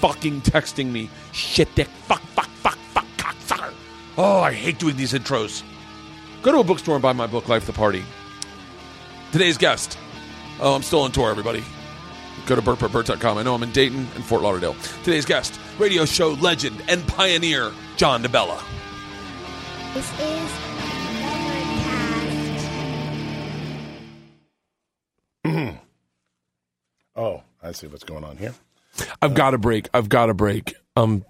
fucking texting me. Shit dick. Fuck, fuck, fuck, fuck, cocksucker. Oh, I hate doing these intros. Go to a bookstore and buy my book, Life the Party. Today's guest. Oh, I'm still on tour, everybody. Go to bertbertbert.com. I know I'm in Dayton and Fort Lauderdale. Today's guest, radio show legend and pioneer, John DeBella. This is Bertcast. Oh, I see what's going on here. I've got a break. I've got a break. Um,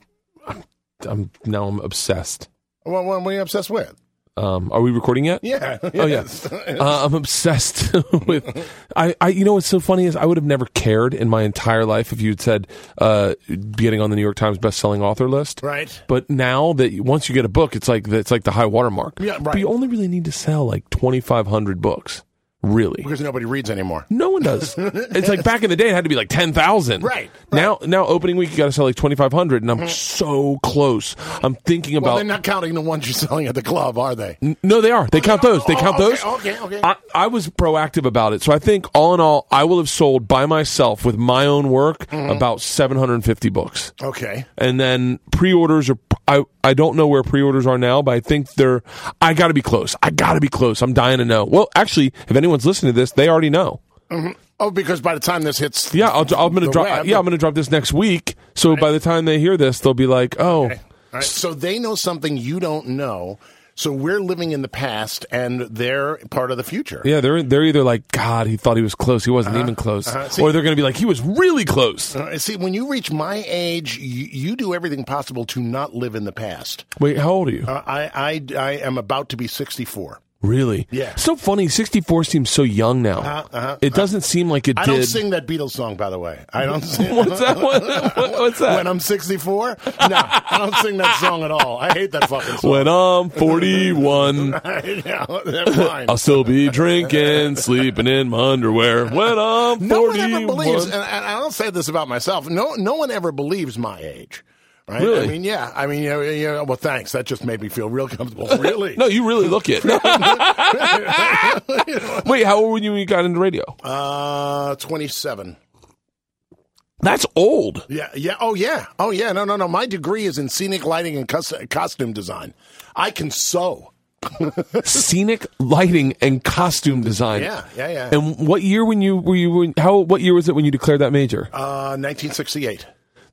I'm, I'm now I'm obsessed. What, what were you obsessed with? Um, are we recording yet? Yeah. Oh yeah, uh, I'm obsessed with. I, I, you know what's so funny is I would have never cared in my entire life if you had said uh, getting on the New York Times best-selling author list. Right. But now that once you get a book, it's like it's like the high watermark. Yeah, right. But you only really need to sell like 2,500 books. Really. because nobody reads anymore. No one does. it's like back in the day, it had to be like ten thousand. Right, Now, now opening week, you got to sell like twenty five hundred, and I'm so close. I'm thinking Well, about. they're not counting the ones you're selling at the club, are they? N- No, they are. They count those. They Oh, count okay, those. okay, okay. I, I was proactive about it, so I think all in all, I will have sold by myself with my own work Mm-hmm. about 750 books. Okay. And then pre-orders are. I I don't know where pre-orders are now, but I think they're. I got to be close. I got to be close. I'm dying to know. Well, actually, if anyone's listening to this, they already know. Oh, because by the time this hits, Yeah, I'll, I'm going to drop. web- yeah, I'm going to drop this next week. So by the time they hear this, they'll be like, "Oh, All right, so they know something you don't know. So we're living in the past, and they're part of the future. yeah." They're they're either like, "God, he thought he was close. He wasn't even close," uh-huh. See- or they're going to be like, "He was really close." Uh, see, when you reach my age, you, you do everything possible to not live in the past. Wait, how old are you? Uh, I, I, I am about to be 64. Really? yeah. So funny. 64 seems so young now. uh-huh, it doesn't seem like it I did. don't sing that Beatles song, by the way. I don't sing. What's that? What, what- what's that? When I'm 64? No, I don't sing that song at all. I hate that fucking song. When I'm 41, yeah. I'll still be drinking, sleeping in my underwear. When I'm 41. no one ever believes, and I don't say this about myself. No, no one ever believes my age. Right? Really? I mean, yeah. I mean, you know, well, thanks. That just made me feel real comfortable. Really? no, you really look it. Wait, how old were you when you got into radio? Uh, 27. That's old. Yeah, yeah. Oh, yeah. Oh, yeah. No, no, no. My degree is in scenic lighting and cus- costume design. I can sew. Scenic lighting and costume design. Yeah, yeah, yeah. And what year when you were you how what year was it when you declared that major? Uh, 1968.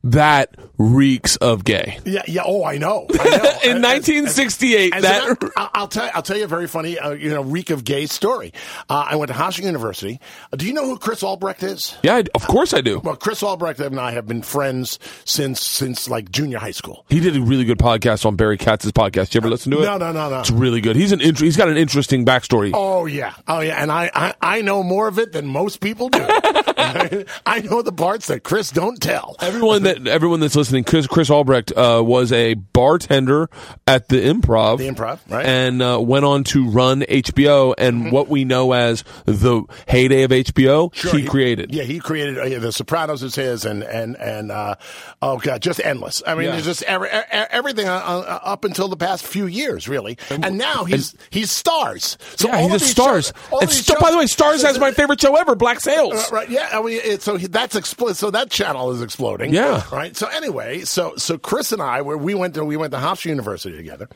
That reeks of gay. Yeah, yeah. Oh, I know. I know. In And- 1968, And that I'll tell you, I'll tell you a very funny, uh, you know, reek of gay story. Uh, I went to Hofstra University. Uh, do you know who Chris Albrecht is? yeah, I- of course I do. Well, Chris Albrecht and I have been friends since since like junior high school. He did a really good podcast on Barry Katz's podcast. You ever listen to it? No, no, no, no. It's really good. He's an int- he's got an interesting backstory. Oh yeah, oh yeah, and I, I I know more of it than most people do. I know the parts that Chris don't tell. Everyone that everyone that's listening, Chris, Chris Albrecht uh, was a bartender at the Improv. The Improv, right. And uh, went on to run HBO and what we know as the heyday of HBO. he, created. Yeah, he created. Uh, yeah, the Sopranos is his, and and and uh, oh god, just endless. I mean, Yeah. there's just every, everything uh, uh, up until the past few years, really. And now he's he's Starz. So yeah, all he's Starz. shows- all And these Sta- by the way, Starz has my favorite show ever, Black Sails. Uh, right, yeah. I mean, it, so he, that's So that channel is exploding. Yeah. Right. So anyway, so so Chris and I, where we went to, we went to Hofstra University together,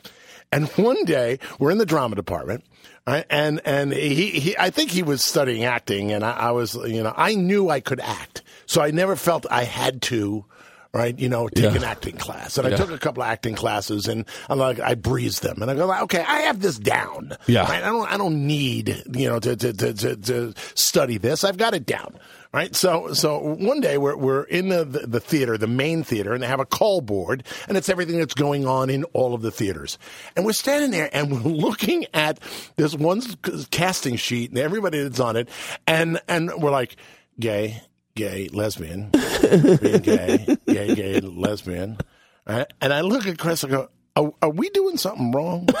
and one day we're in the drama department. Right, and and he, he I think he was studying acting, and I, I was you know I knew I could act, so I never felt I had to, right? You know, take Yeah. an acting class, and I took a couple of acting classes, and I'm like I breezed them, and I go like, okay, I have this down. Yeah. right? I don't I don't need you know to to to, to, to study this. I've got it down. Right, so so one day we're we're in the, the the theater, the main theater, and they have a call board, and it's everything that's going on in all of the theaters. And we're standing there, and we're looking at this one casting sheet, and everybody that's on it, and and we're like, gay, gay, lesbian, being gay, gay, gay, lesbian. Right? And I look at Chris and go, are, are we doing something wrong?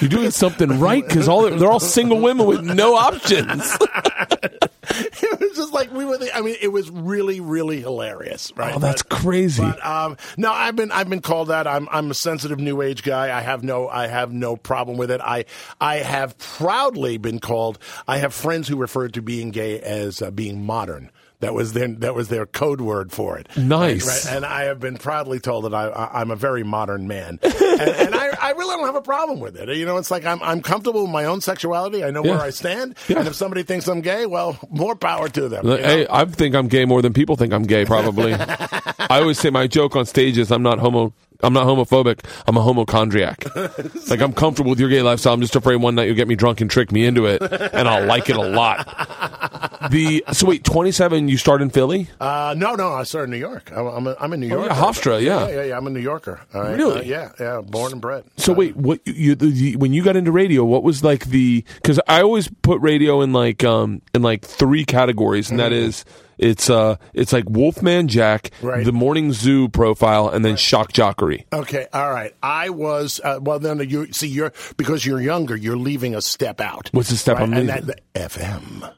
You're doing something right because all they're all single women with no options. it was just like we were. The, I mean, it was really, really hilarious. Right? Oh, that's But- crazy. But um, no, I've been I've been called that. I'm I'm a sensitive new age guy. I have no I have no problem with it. I I have proudly been called. I have friends who refer to being gay as uh, being modern. That was their that was their code word for it. Nice. Right, right. And I have been proudly told that I, I I'm a very modern man, and, and I, I really don't have a problem with it. You know, it's like I'm I'm comfortable with my own sexuality. I know Yeah. where I stand, Yeah. and if somebody thinks I'm gay, well, more power to them. Hey, I think I'm gay more than people think I'm gay. Probably. I always say my joke on stage is I'm not homo. I'm not homophobic. I'm a homochondriac. like I'm comfortable with your gay lifestyle. I'm just afraid one night you'll get me drunk and trick me into it, and I'll like it a lot. The so wait, 27. You start in Philly. Uh, no, no, I started in New York. I'm I'm, a, I'm in New York. Oh, yeah, Hofstra, yeah. yeah, yeah, I'm a New Yorker. all right? Really? Uh, yeah, yeah, born and bred. So wait, what you when you got into radio? What was like the? Because I always put radio in like um in like three categories, and that is it's uh it's like Wolfman Jack, Right. the Morning Zoo profile, and then Shock Jockery. Okay, all right. I was uh, well. Then you see, you're because you're younger. You're leaving a step out. What's the step right? I'm and leaving? that, the FM.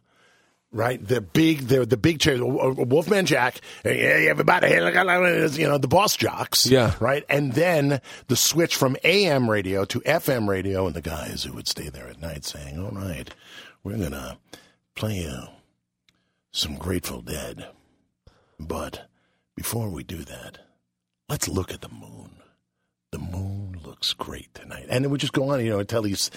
Right, the big, the the big chairs, Wolfman Jack, hey, everybody, you know, the boss jocks, Yeah. right, and then the switch from AM radio to FM radio, and the guys who would stay there at night saying, "All right, we're gonna play you some Grateful Dead, but before we do that, let's look at the moon." the moon looks great tonight. And it would just go on, you know, until he's,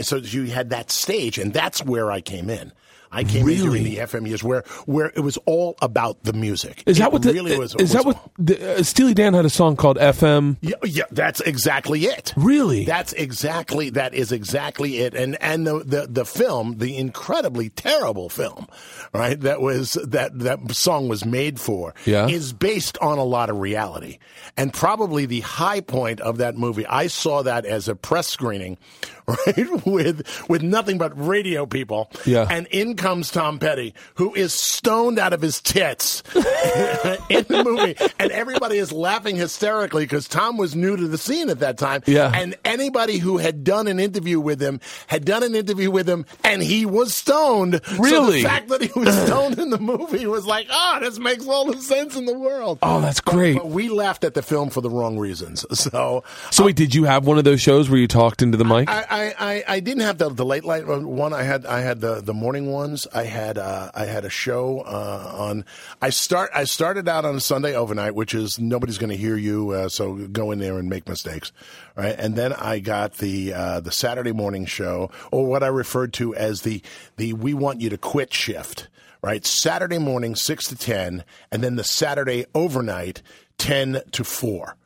so you had that stage, and that's where I came in. I came in during the FM years where where it was all about the music. Is that what the, really was? is that what the, uh, Steely Dan had a song called FM? Yeah, yeah, that's exactly it. Really? That's exactly that is exactly it. And and the, the the film, the incredibly terrible film, right? That was that that song was made for. Yeah. is based on a lot of reality, and probably the high point of that movie. I saw that as a press screening, right, with with nothing but radio people. Yeah. and in comes Tom Petty, who is stoned out of his tits in the movie, and everybody is laughing hysterically because Tom was new to the scene at that time. Yeah. And anybody who had done an interview with him had done an interview with him, and he was stoned. So Really? the fact that he was stoned in the movie was like, oh, this makes all the sense in the world. Oh, that's great. But we laughed at the film for the wrong reasons. So So wait, um, did you have one of those shows where you talked into the mic? I, I, I, I didn't have the, the late night one. I had I had the, the morning ones. I had uh, I had a show uh, on. I start I started out on a Sunday overnight, which is nobody's going to hear you, uh, so go in there and make mistakes, right? And then I got the uh, the Saturday morning show, or what I referred to as the the we want you to quit shift. Right, Saturday morning six to ten, and then the Saturday overnight ten to four.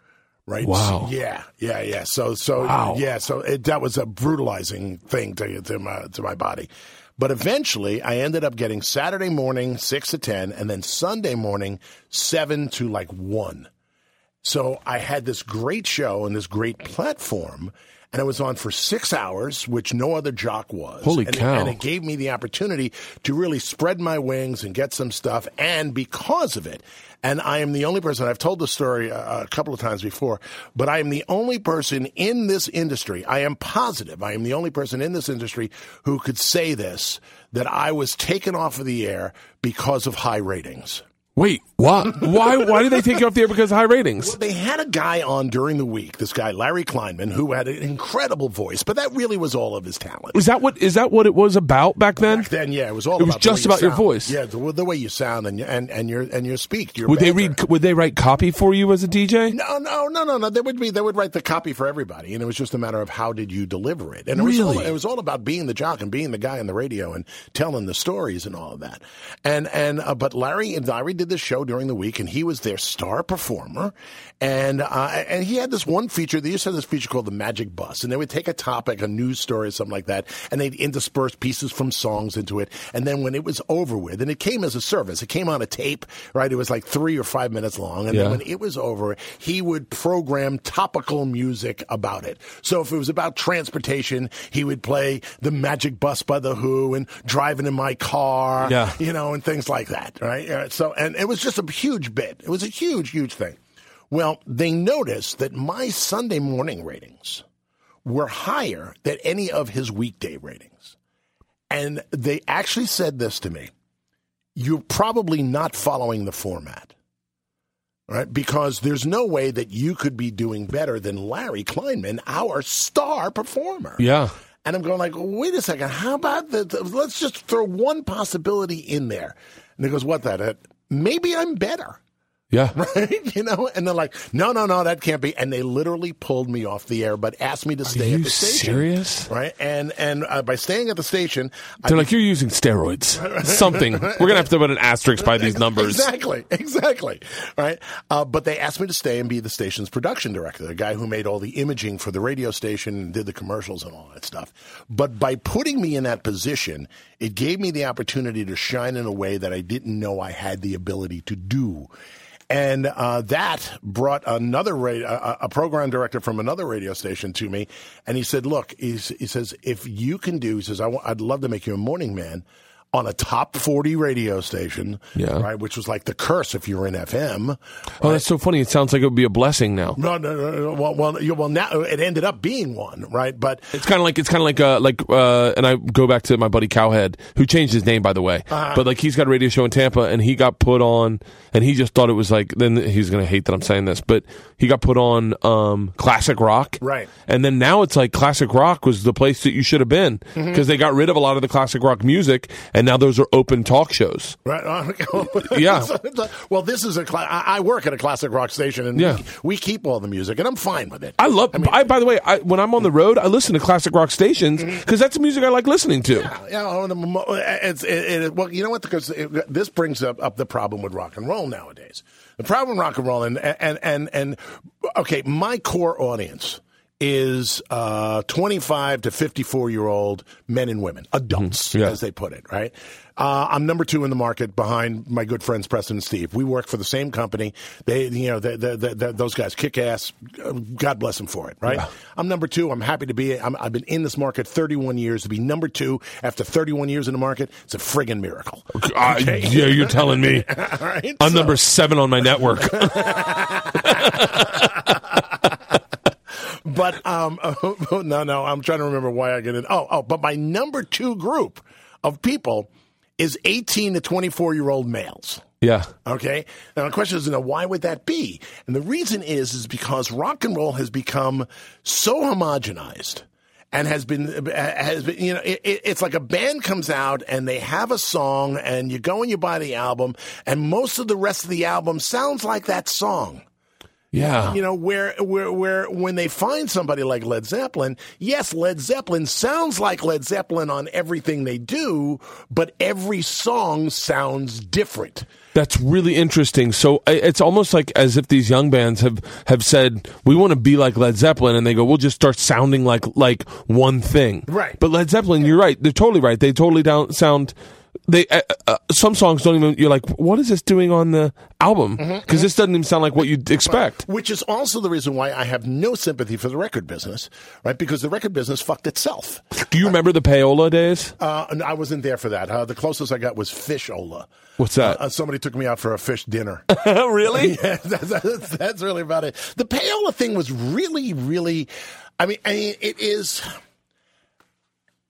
Right. Wow. Yeah. Yeah. Yeah. So. So. Wow. Yeah. So it, that was a brutalizing thing to to my to my body. But eventually, I ended up getting Saturday morning six to ten, and then Sunday morning seven to like one. So I had this great show and this great platform, and I was on for six hours, which no other jock was. Holy and, cow. And it gave me the opportunity to really spread my wings and get some stuff. And because of it, and I am the only person, I've told the story a, a couple of times before, but I am the only person in this industry, I am positive, I am the only person in this industry who could say this, that I was taken off of the air because of high ratings. Wait, what? Why? Why did they take you off the air because of high ratings? They had a guy on during the week, this guy Larry Kleinman, who had an incredible voice, but that really was all of his talent. Is that what is that what it was about back then? Back then, yeah, it was all. It was about just you about your voice. Yeah, the, the way you sound and your- and and your and your speak. Your Would they read? Would they write copy for you as a DJ? No, no, no, no, no. They would be. They would write the copy for everybody, and it was just a matter of how did you deliver it. And it was all, Really? it was all about being the jock and being the guy on the radio and telling the stories and all of that. And and uh, but Larry and Larry did this show during the week, and he was their star performer. And uh, and he had this one feature. They used to have this feature called the Magic Bus, and they would take a topic, a news story, or something like that, and they'd intersperse pieces from songs into it. And then when it was over with, and it came as a service, it came on a tape, right? It was like three or five minutes long, and Yeah. then when it was over, he would program topical music about it. So if it was about transportation, he would play the Magic Bus by the Who and driving in my car, Yeah. you know, and things like that, right? Uh, So, and it was just a huge bit. It was a huge, huge thing. Well, they noticed that my Sunday morning ratings were higher than any of his weekday ratings. And they actually said this to me You're probably not following the format right? Because there's no way that you could be doing better than Larry Kleinman, our star performer. Yeah. And I'm going like, wait a second, how about the- let's just throw one possibility in there. And he goes, what that? Maybe I'm better. Yeah. Right? You know, and they're like, no, no, no, that can't be. And they literally pulled me off the air, but asked me to stay you at the station. serious? Right? And and uh, by staying at the station, They're like, you're using steroids. Something. We're going to have to put an asterisk by these numbers. Exactly, exactly. Right. Uh, but they asked me to stay and be the station's production director, the guy who made all the imaging for the radio station and did the commercials and all that stuff. But by putting me in that position, it gave me the opportunity to shine in a way that I didn't know I had the ability to do. And uh, that brought another ra- a, a program director from another radio station to me, and he said, "Look, he says if you can do, he says I w- I'd love to make you a morning man on a top forty radio station, Yeah. right, which was like the curse if you were in FM. Oh, that's so funny. It sounds like it would be a blessing now. No, no, no, no. Well, well, you, well, now it ended up being one, right? But It's kind of like it's kind of like uh like uh and I go back to my buddy Cowhead who changed his name by the way, Uh-huh. but like he's got a radio show in Tampa and he got put on and he just thought it was like then he's gonna hate that I'm saying this, but he got put on um classic rock, Right. And then now it's like classic rock was the place that you should have been because Mm-hmm. they got rid of a lot of the classic rock music and now those are open talk shows. Right. Yeah. well, this is a. Cla- I I work at a classic rock station, and Yeah. we, we keep all the music, and I'm fine with it. I love. I, by the way, I, when I'm on the road, I listen to classic rock stations mm-hmm. because that's the music I like listening to. Yeah, oh, the mo- eh, it's it, it, well, you know what? Because this brings up, up the problem with rock and roll nowadays. The problem with rock and roll, and and and and okay, my core audience is uh, 25 to 54 year old men and women, adults, Yeah. as they put it. Right. Uh, I'm number two in the market behind my good friends Preston and Steve. We work for the same company. They, you know, they, they, they, those guys kick ass. God bless them for it. Right. I'm number two. I'm happy to be. I'm, I've been in this market 31 years. To be number two after 31 years in the market, it's a friggin' miracle. Uh, yeah, you're telling me. Right. I'm So- number seven on my network. But um, no, no, I'm trying to remember why I get it. Oh, oh, but my number two group of people is 18 to 24 year old males. yeah. Okay. Now the question is, you know, why would that be? And the reason is, is because rock and roll has become so homogenized and has been, has been, you know, it, it- it's like a band comes out and they have a song and you go and you buy the album and most of the rest of the album sounds like that song. Yeah. You know, where, where, where, when they find somebody like Led Zeppelin, yes, Led Zeppelin sounds like Led Zeppelin on everything they do, but every song sounds different. That's really interesting. So it's almost like as if these young bands have, have said, we want to be like Led Zeppelin. And they go, we'll just start sounding like, like one thing. Right. But Led Zeppelin, you're right. They're totally right. They totally don't sound, they, uh, uh, some songs don't even, you're like, what is this doing on the album? Because this doesn't even sound like what you'd expect. Which is also the reason why I have no sympathy for the record business, right? Because the record business fucked itself. Do you remember the payola days? Uh, I wasn't there for that. Uh, the closest I got was fishola. What's that? Uh, somebody took me out for a fish dinner. really? yeah, that's, that's, really about it. The payola thing was really, really. I mean, I mean, it is.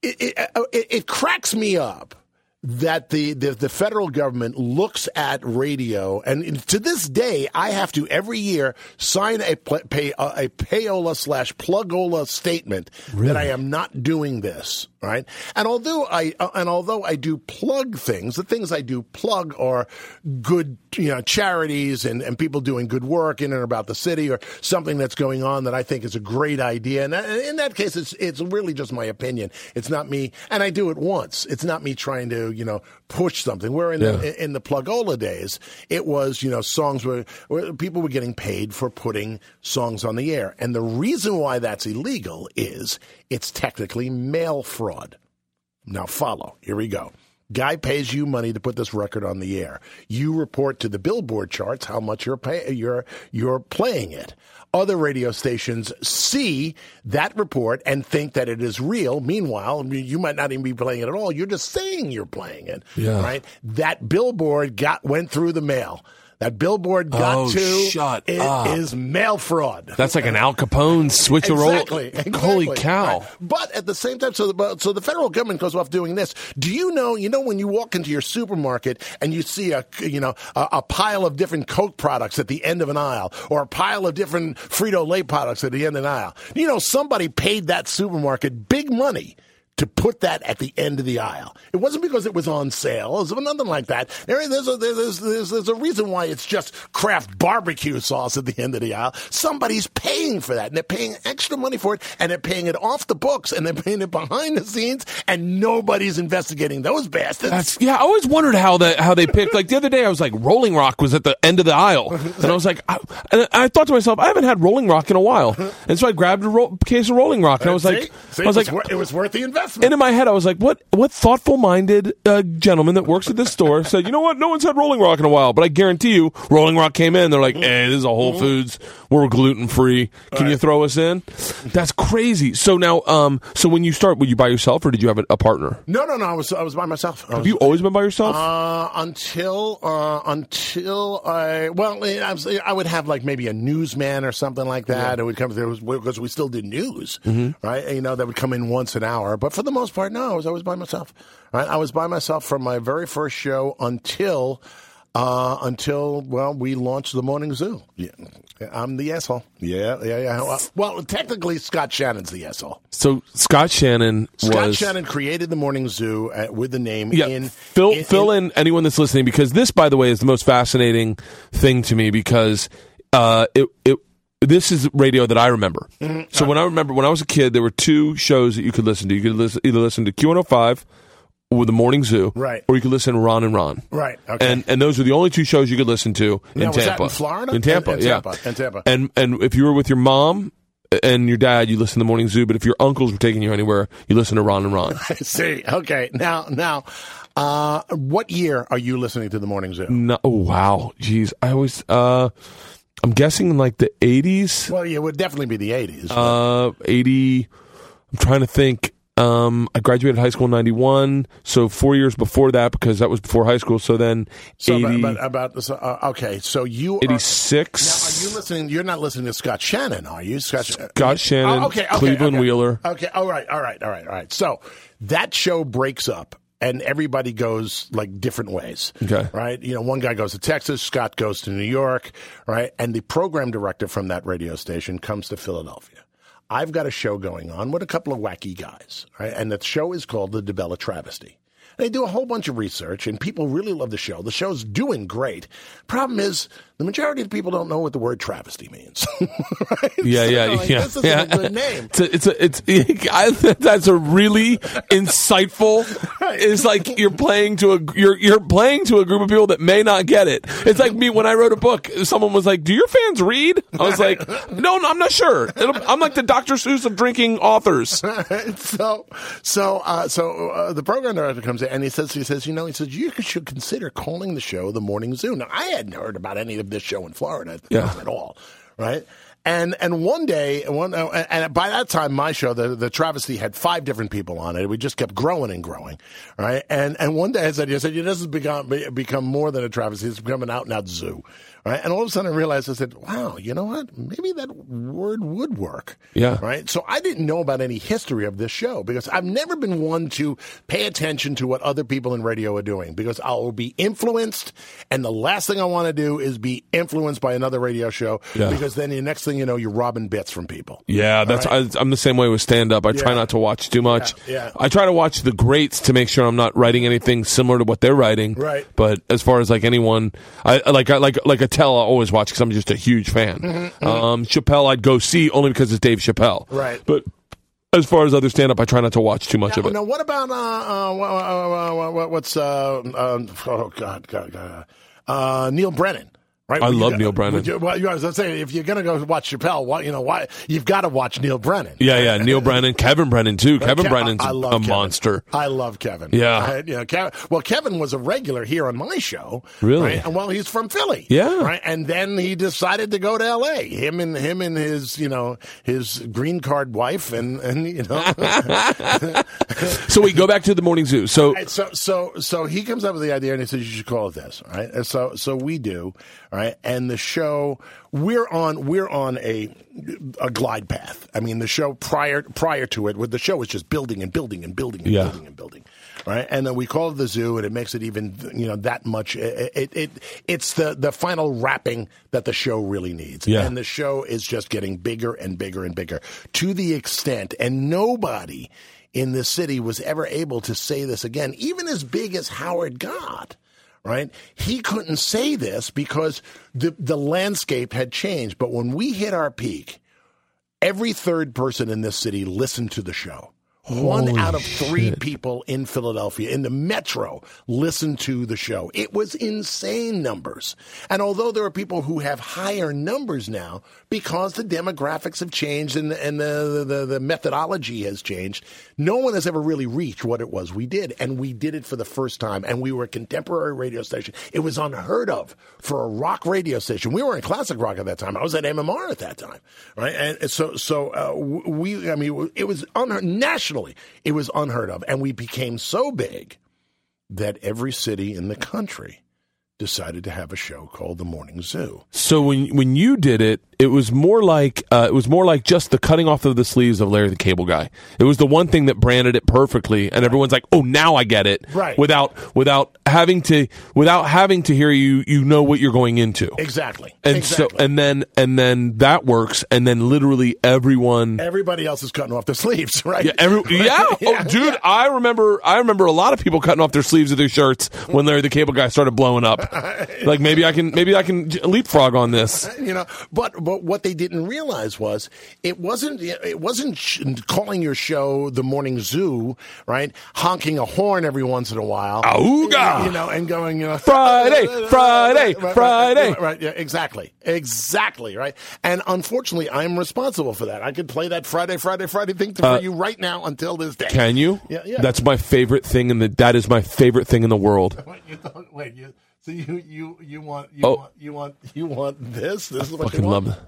It, it, uh, it, it cracks me up that the, the the federal government looks at radio, and to this day, I have to every year sign a pay a, a payola slash plugola statement that I am not doing this. Right, and although I uh, and although I do plug things, the things I do plug are good, you know, charities and, and people doing good work in and about the city, or something that's going on that I think is a great idea. And uh, in that case, it's it's really just my opinion. It's not me, and I do it once. It's not me trying to you know push something. Where in the in the plugola days, it was you know songs were, where people were getting paid for putting songs on the air, and the reason why that's illegal is it's technically mail fraud. Now follow. Here we go. Guy pays you money to put this record on the air. You report to the Billboard charts how much you're pay, you're you're playing it. Other radio stations see that report and think that it is real. Meanwhile, you might not even be playing it at all. You're just saying you're playing it. Yeah. Right? That billboard got went through the mail. That Billboard got Oh, to shut it up. is mail fraud. That's like an Al Capone switcheroo. Exactly, exactly. Holy cow. Right. But at the same time, so the, so the federal government goes off doing this. Do you know? You know when you walk into your supermarket and you see a you know a, a pile of different Coke products at the end of an aisle, or a pile of different Frito Lay products at the end of an aisle. You know somebody paid that supermarket big money. To put that at the end of the aisle, it wasn't because it was on sale. It was nothing like that. There, there's, a, there's, there's, there's a reason why it's just Kraft barbecue sauce at the end of the aisle. Somebody's paying for that, and they're paying extra money for it, and they're paying it off the books, and they're paying it behind the scenes, and nobody's investigating those bastards. That's yeah. I always wondered how that how they picked. Like the other day, I was like, Rolling Rock was at the end of the aisle, and I was like, I, and I thought to myself, I haven't had Rolling Rock in a while, and so I grabbed a ro- case of Rolling Rock, and I was See? like, See, I was like, it was worth the investment. And in my head, I was like, what what thoughtful minded uh, gentleman that works at this store said, you know what, no one's had Rolling Rock in a while, but I guarantee you, Rolling Rock came in. They're like, hey, this is a Whole Foods. We're gluten free. Can you throw us in? That's crazy. So now, um, so when you start, were you by yourself or did you have a, a partner? no, no, no. I was I was by myself. I Have was- you always been by yourself? Uh, until uh, until I well, I, was, I would have like maybe a newsman or something like that. It would come there because we still did news, Mm-hmm. right? You know, that would come in once an hour. But for the most part, no, I was always by myself. Right? I was by myself from my very first show until. Uh, until well, we launched the Morning Zoo. Yeah, I'm the asshole. Yeah, yeah, yeah. Well, technically, Scott Shannon's the asshole. so Scott Shannon Scott was. Shannon created the Morning Zoo uh, with the name Yeah, in fill in- fill in- in anyone that's listening because this, by the way, is the most fascinating thing to me because uh, it it this is radio that I remember. Mm-hmm. So when I remember when I was a kid, there were two shows that you could listen to. You could listen, either listen to Q105 with the Morning Zoo, Right. or you could listen to Ron and Ron. Right, okay. And and those were the only two shows you could listen to in Now, was that Tampa. in Florida? In Tampa, In- in yeah. Tampa, in Tampa. And and if you were with your mom and your dad, you listen to the Morning Zoo. But if your uncles were taking you anywhere, you listen to Ron and Ron. I see. Okay. Now, now, uh, what year are you listening to the Morning Zoo? No, oh, wow, jeez. I always, uh, I'm guessing in like the 80s, Well, yeah, it would definitely be the 80s. uh, 80. I'm trying to think. Um, I graduated high school in 91, so four years before that because that was before high school. So then so 80, about, about, about uh, okay. So you are, 86. now, are you listening? You're not listening to Scott Shannon, are you? Scott, Scott Shannon, Oh, okay, okay, Cleveland okay. Wheeler. Okay. All right. All right. All right. All right. So that show breaks up. And everybody goes like different ways. Okay. Right? You know, one guy goes to Texas, Scott goes to New York, right? And the program director from that radio station comes to Philadelphia. I've got a show going on with a couple of wacky guys, right? And the show is called The DeBella Travesty. They do a whole bunch of research, and people really love the show. The show's doing great. Problem is, the majority of people don't know what the word travesty means. Right? Yeah, So yeah, like, yeah. This isn't yeah. a good name. It's a, it's a, it's I, that's a really insightful. It's like you're playing to a you're you're playing to a group of people that may not get it. It's like me when I wrote a book. Someone was like, "Do your fans read?" I was like, "No, no I'm not sure." It'll, I'm like the Dr. Seuss of drinking authors. so, so, uh, so uh, the program director comes in and he says, he says, you know, he says you should consider calling the show the Morning Zoo. Now, I hadn't heard about any of this show in Florida Yeah. at all, right? And and one day, one uh, and by that time, my show, the the travesty, had five different people on it. We just kept growing and growing, right? And and one day I said, I said, this has become become more than a travesty; it's become an out and out zoo, right? And all of a sudden, I realized, I said, wow, you know what? Maybe that word would work, Yeah. right? So I didn't know about any history of this show because I've never been one to pay attention to what other people in radio are doing because I will be influenced, and the last thing I want to do is be influenced by another radio show Yeah. because then the next thing you know, you're robbing bits from people. Yeah, that's I, I'm the same way with stand up. I try not to watch too much. Yeah, yeah. I try to watch the greats to make sure I'm not writing anything similar to what they're writing. Right. But as far as like anyone, I I like I like like Attell. I always watch because I'm just a huge fan. Um, Chappelle, I'd go see only because it's Dave Chappelle. Mm-hmm, Right. But as far as other stand up, I try not to watch too much Now, of it. now, what about uh, uh, uh, uh, uh, what's uh, um, oh god, god, god uh, Neal Brennan? Right, I love Neal Brennan. you- well, you know, as I'm saying, if you're gonna go watch Chappelle, why, you know, why you've got to watch Neal Brennan. Yeah, yeah. Neal Brennan, Kevin Brennan too. Kevin Ke- Brennan's I- I love a Kevin. monster. I love Kevin. Yeah. Right? You know, Kevin, well, Kevin was a regular here on my show. Really? Right? And well, he's from Philly. Yeah. Right. And then he decided to go to L.A. Him and him and his, you know, his green card wife, and and you know, so we go back to the morning zoo. So Right, so so so he comes up with the idea and he says you should call it this, right? And so so we do, all right? And the show we're on we're on a a glide path. I mean, the show prior prior to it, with the show was just building and building and building and Yeah. building and building. Right, and then we call it the zoo, and it makes it even, you know, that much. It, it, it it's the the final wrapping that the show really needs, Yeah. and the show is just getting bigger and bigger and bigger to the extent, and nobody in this city was ever able to say this again, even as big as Howard got. Right? He couldn't say this because the the landscape had changed. But when we hit our peak, every third person in this city listened to the show. One Holy out of three shit. people in Philadelphia, in the metro, listened to the show. It was insane numbers. And although there are people who have higher numbers now because the demographics have changed and, and the, the, the methodology has changed, no one has ever really reached what it was we did. And we did it for the first time. And we were a contemporary radio station. It was unheard of for a rock radio station. We were in classic rock at that time. I was at MMR at that time, right? And so, so uh, we, I mean, it was unheard nationally. It was unheard of, and we became so big that every city in the country decided to have a show called the Morning Zoo. So when when you did it, it was more like uh, it was more like just the cutting off of the sleeves of Larry the Cable Guy. It was the one thing that branded it perfectly, and everyone's like, "Oh, now I get it." Right. Without without having to without having to hear you, you know what you're going into. Exactly. And exactly. so and then and then that works, and then literally everyone. everybody else is cutting off their sleeves, right? Yeah, every, yeah. Oh, dude, I remember. I remember a lot of people cutting off their sleeves of their shirts when Larry the Cable Guy started blowing up. Like maybe I can, maybe I can leapfrog on this. you know but but what they didn't realize was it wasn't it wasn't calling your show the morning zoo right honking a horn every once in a while Auga! you know and going you know Friday, Friday, Right, right, Friday. right, right, yeah exactly exactly right and unfortunately i'm responsible for that i could play that friday friday friday thing for you right now until this day Uh, Can you? Yeah, yeah. That's my favorite thing in the. That is my favorite thing in the world. Wait, you don't, wait, you, so you you you want you Oh. want you want you want this? This is what Fucking you want. love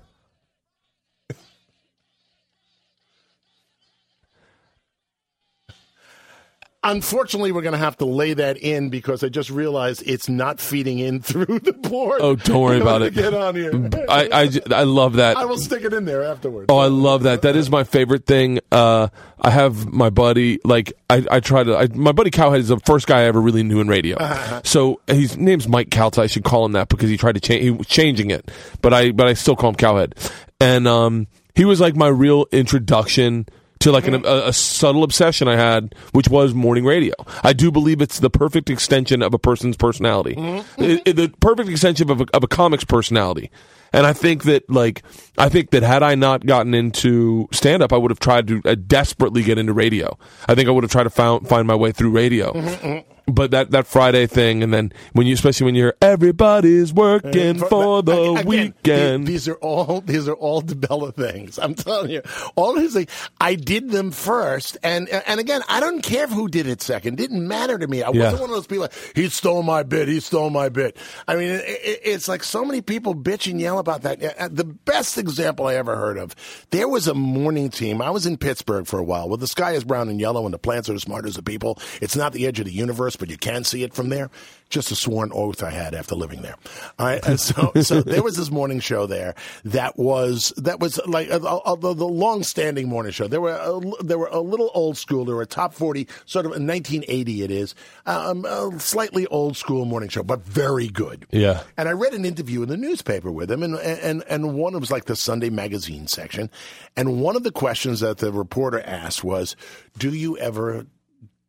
Unfortunately, we're going to have to lay that in because I just realized it's not feeding in through the board. Oh, don't worry about it. Get on here. I, I, j- I love that. I will stick it in there afterwards. Oh, I love that. That is my favorite thing. Uh, I have my buddy, like, I, I try to, I, my buddy Cowhead is the first guy I ever really knew in radio. So his name's Mike Calta. I should call him that because he tried to change, he was changing it, but I, but I still call him Cowhead. And, um, he was like my real introduction to like an, a, a subtle obsession I had, which was morning radio. I do believe it's the perfect extension of a person's personality, mm-hmm. It- it- the perfect extension of a, of a comic's personality. And I think that, like, I think that had I not gotten into stand up, I would have tried to uh, desperately get into radio. I think I would have tried to found, find my way through radio. Mm-hmm, mm-hmm. But that, that Friday thing, and then when you, especially when you're everybody's working for the Again, weekend. These are all these are all DeBella things. I'm telling you, all his things. I did them first, and and again, I don't care who did it second. It Didn't matter to me. I Yeah. wasn't one of those people. Like, he stole my bit. He stole my bit. I mean, it, it, it's like so many people bitch and yell about that. Uh, The best example I ever heard of. There was a morning team. I was in Pittsburgh for a while. Well, the sky is brown and yellow, and the plants are as smart as the people. It's not the edge of the universe, but you can see it from there. Just a sworn oath I had after living there. And so so there was this morning show there that was that was like uh, uh, the, the long-standing morning show. There were a, there were a little old school. There were a top forty, sort of in 1980. It is um, a slightly old school morning show, but very good. Yeah. And I read an interview in the newspaper with him, and and and one was like the Sunday magazine section, and one of the questions that the reporter asked was, "Do you ever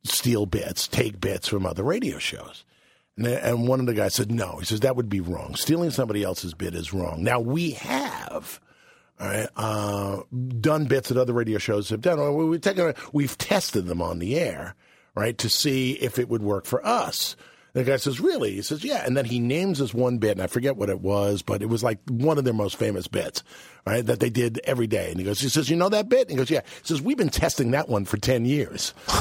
steal bits, take bits from other radio shows?" And, and one of the guys said, "No." He says that would be wrong. Stealing somebody else's bit is wrong. Now we have. All right, uh, done bits that other radio shows have done. We've taken, we've tested them on the air, right, to see if it would work for us. The guy says, "Really?" He says, "Yeah." And then he names this one bit, and I forget what it was, but it was like one of their most famous bits, right? That they did every day. And he goes, "He says, you know that bit?" And he goes, "Yeah." He says, "We've been testing that one for ten years."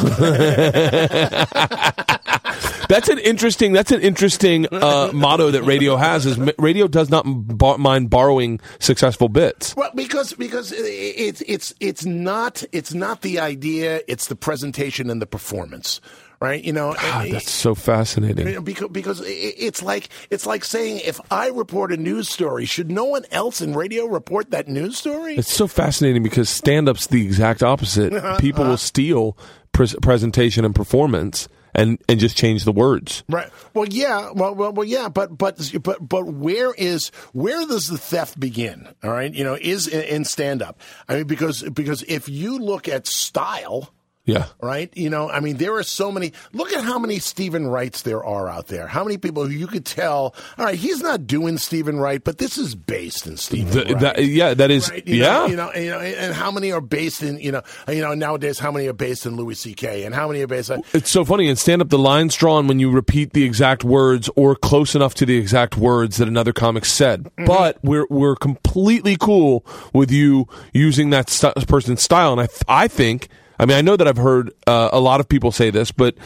That's an interesting. That's an interesting uh, motto that radio has. Is radio does not bar- mind borrowing successful bits. Well, because because it's it's it's not it's not the idea. It's the presentation and the performance, right? You know, God, that's so fascinating. because because it's like it's like saying if I report a news story, should no one else in radio report that news story? It's so fascinating because stand up's the exact opposite. Uh-huh. People will steal pres presentation and performance and and just change the words. Right. Well, yeah. Well, well, well, yeah. But but but but where is where does the theft begin? All right. You know, is in, in stand up. I mean, because because if you look at style. Yeah. Right? You know, I mean, there are so many. Look at how many Stephen Wrights there are out there. How many people who you could tell, all right, he's not doing Stephen Wright, but this is based in Stephen Th- Wright. that- yeah, that is. Right? You yeah. know, you know, and, you know, and how many are based in, you know, you know, nowadays, how many are based in Louis C.K. and how many are based on, It's so funny in stand up. The line's drawn when you repeat the exact words or close enough to the exact words that another comic said. Mm-hmm. But we're we're completely cool with you using that st- person's style, and I th- I think I mean I know that I've heard uh, a lot of people say this, but.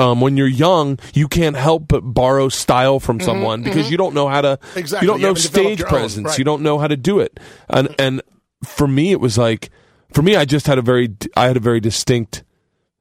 Um, when you're young, you can't help but borrow style from someone because you don't know how to. Mm-hmm, Exactly. You don't You know stage your own, presence. right. You don't know how to do it. And and for me, it was like, for me, I just had a very, I had a very distinct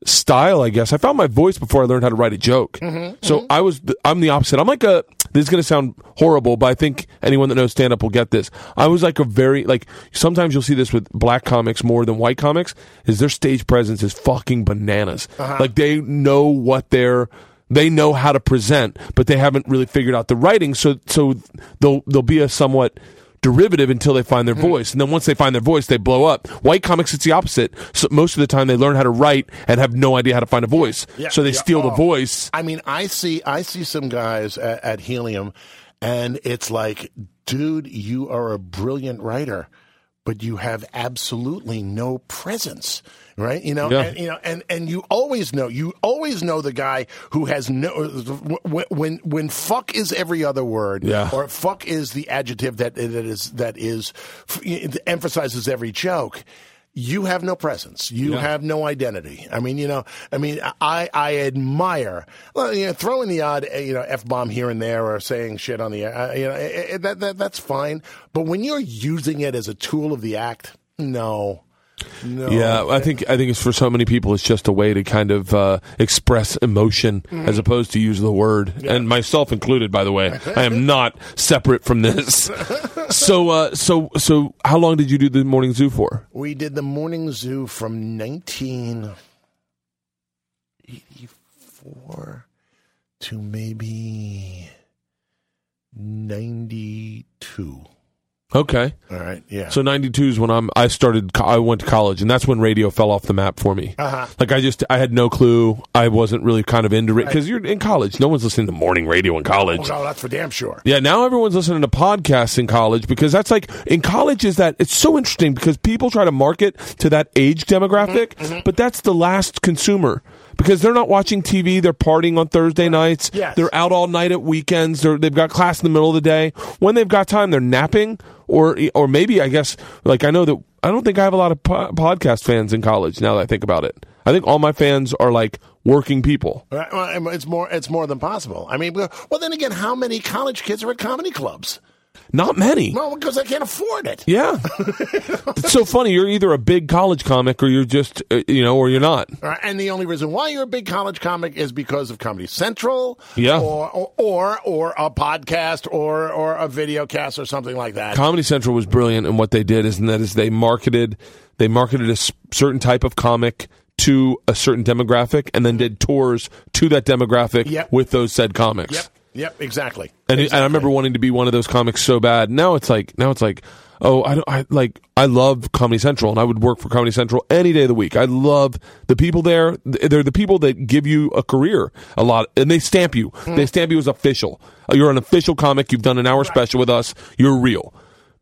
style, I guess. I found my voice before I learned how to write a joke. so I was, I'm the opposite. I'm like a, this is going to sound horrible, but I think anyone that knows stand up will get this. I was like a very, like, sometimes you'll see this with black comics more than white comics, is their stage presence is fucking bananas. Uh-huh. Like they know what they're, they know how to present, but they haven't really figured out the writing. So, so they'll, they'll be a somewhat, derivative until they find their Mm-hmm. voice. And then once they find their voice, they blow up. White comics, it's the opposite. So most of the time, they learn how to write and have no idea how to find a voice. Yeah, so they yeah. steal the Oh. voice. I mean, I see, I see some guys at, at Helium, and it's like, dude, you are a brilliant writer, but you have absolutely no presence, right? You know, Yeah. and, you know, and and you always know, you always know the guy who has no when when fuck is every other word, Yeah. or fuck is the adjective that that is that is emphasizes every joke. You have no presence. You Yeah. have no identity. I mean, you know, I mean, I, I admire, well, you know, throwing the odd, you know, F bomb here and there or saying shit on the air, uh, you know, eh, eh, that, that, that's fine. But when you're using it as a tool of the act, no. No. Yeah, I think I think it's for so many people. It's just a way to kind of uh, express emotion Mm-hmm. as opposed to use the word, and myself included. By the way, I am not separate from this. so, uh, so, so, how long did you do the morning zoo for? We did the morning zoo from 1984 to maybe 92. Okay, All right. Yeah. so ninety two is when I'm. I started. co- I went to college, and that's when radio fell off the map for me. Uh-huh. Like I just, I had no clue. I wasn't really kind of into it because you're in college. No one's listening to morning radio in college. oh, no, that's for damn sure. Yeah, now everyone's listening to podcasts in college because that's like in college is that it's so interesting because people try to market to that age demographic, Mm-hmm, but that's the last consumer because they're not watching TV, they're partying on Thursday nights, Yes. they're out all night at weekends, they're, they've got class in the middle of the day. When they've got time, they're napping or or maybe I guess like I know that I don't think I have a lot of po- podcast fans in college now that I think about it. I think all my fans are like working people. Right, well, It's more. It's more than possible. I mean, well, then again, how many college kids are at comedy clubs? Not many. Well, because they can't afford it. Yeah. it's so funny. You're either a big college comic or you're just, uh, you know, or you're not. And the only reason why you're a big college comic is because of Comedy Central, Yeah. or or or, or a podcast, or or a video cast, or something like that. Comedy Central was brilliant in what they did, is and that is they marketed, they marketed a s- certain type of comic to a certain demographic and then did tours to that demographic Yep. with those said comics. Yep, yep, exactly. And, exactly. and I remember wanting to be one of those comics so bad. Now it's like now it's like, oh, I don't I like I love Comedy Central and I would work for Comedy Central any day of the week. I love the people there. They're the people that give you a career a lot and they stamp you. Hmm. They stamp you as official. Uh, You're an official comic. You've done an hour special with us. You're real.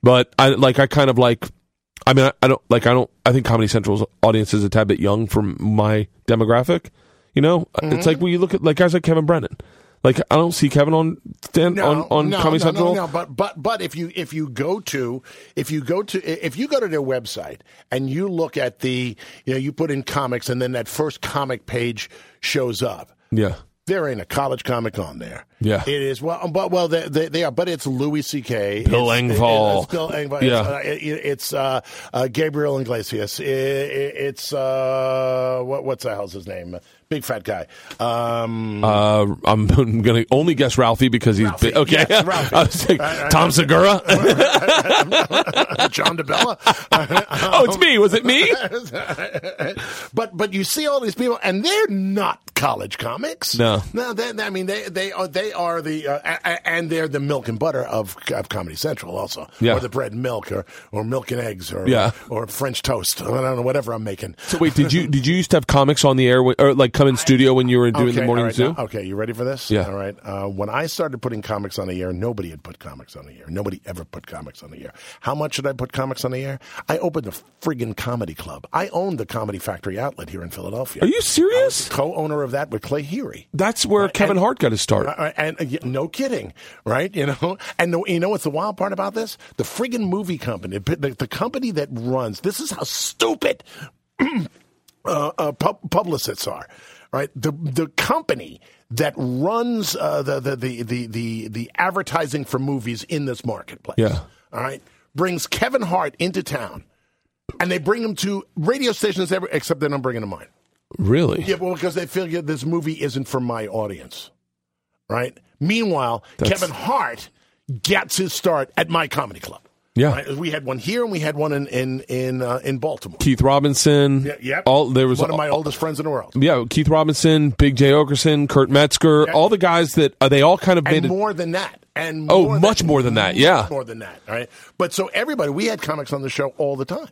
But I like I kind of like I mean I, I don't like I don't I think Comedy Central's audience is a tad bit young for my demographic. You know, uh, it's hmm. like when you look at like guys like Kevin Brennan. Like I don't see Kevin on stand on on no, Comedy no, Central. No, no, but but but if you if you go to if you go to if you go to their website and you look at the you know you put in comics and then that first comic page shows up. Yeah. There ain't a college comic on there. Yeah. it is. Well, but well, they, they, they are. But it's Louis C.K. Bill It's- Engvall. It's Bill Engvall. Yeah. It's, uh, it- it's uh, uh, Gabriel Iglesias. It, it, it's uh, what, what's the hell's his name? Big fat guy. Um, Uh, I'm going to only guess Ralphie because he's Ralphie, big. Okay. yes, Ralphie. I like, I- I Tom. Segura? John DeBella. oh, it's me. Was it me? but but you see all these people, and they're not college comics. No. no. They, I mean, they they are they are the uh, and they're the milk and butter of, of Comedy Central, also. Yeah. Or the bread and milk, or or milk and eggs, or Yeah. or French toast. I don't know, whatever I'm making. So wait, did you did you used to have comics on the air or like come in studio when you were doing the morning right, zoo? now- okay, you ready for this? Yeah. All right. Uh, when I started putting comics on the air, nobody had put comics on the air. Nobody ever put comics on the air. How much did I put comics on the air? I opened a friggin' comedy club. I owned the Comedy Factory outlet here in Philadelphia. Are you serious? co-owner of that with Clay Heary. That's where Kevin and- Hart got his start. Uh, And, uh, no kidding, right? You know, and the, you know what's the wild part about this? The friggin' movie company, the, the company that runs. This is how stupid uh, uh, pub- publicists are, right? The the company that runs uh, the, the, the the the the advertising for movies in this marketplace. Yeah. all right, brings Kevin Hart into town, and they bring him to radio stations, every, except they're not bringing him mine. Really? Yeah, well, because they figure this movie isn't for my audience, right? Meanwhile, That's- Kevin Hart gets his start at my comedy club. Yeah. Right? we had one here and we had one in in in, uh, in Baltimore. Keith Robinson. Yeah, yep. All there was one of my oldest friends in the world, Yeah, Keith Robinson, Big Jay Oakerson, Kurt Metzger, all the guys that uh, they all kind of made and it. more than that, and Oh, more much more than that, yeah. much more than that. All right, but so everybody, we had comics on the show all the time.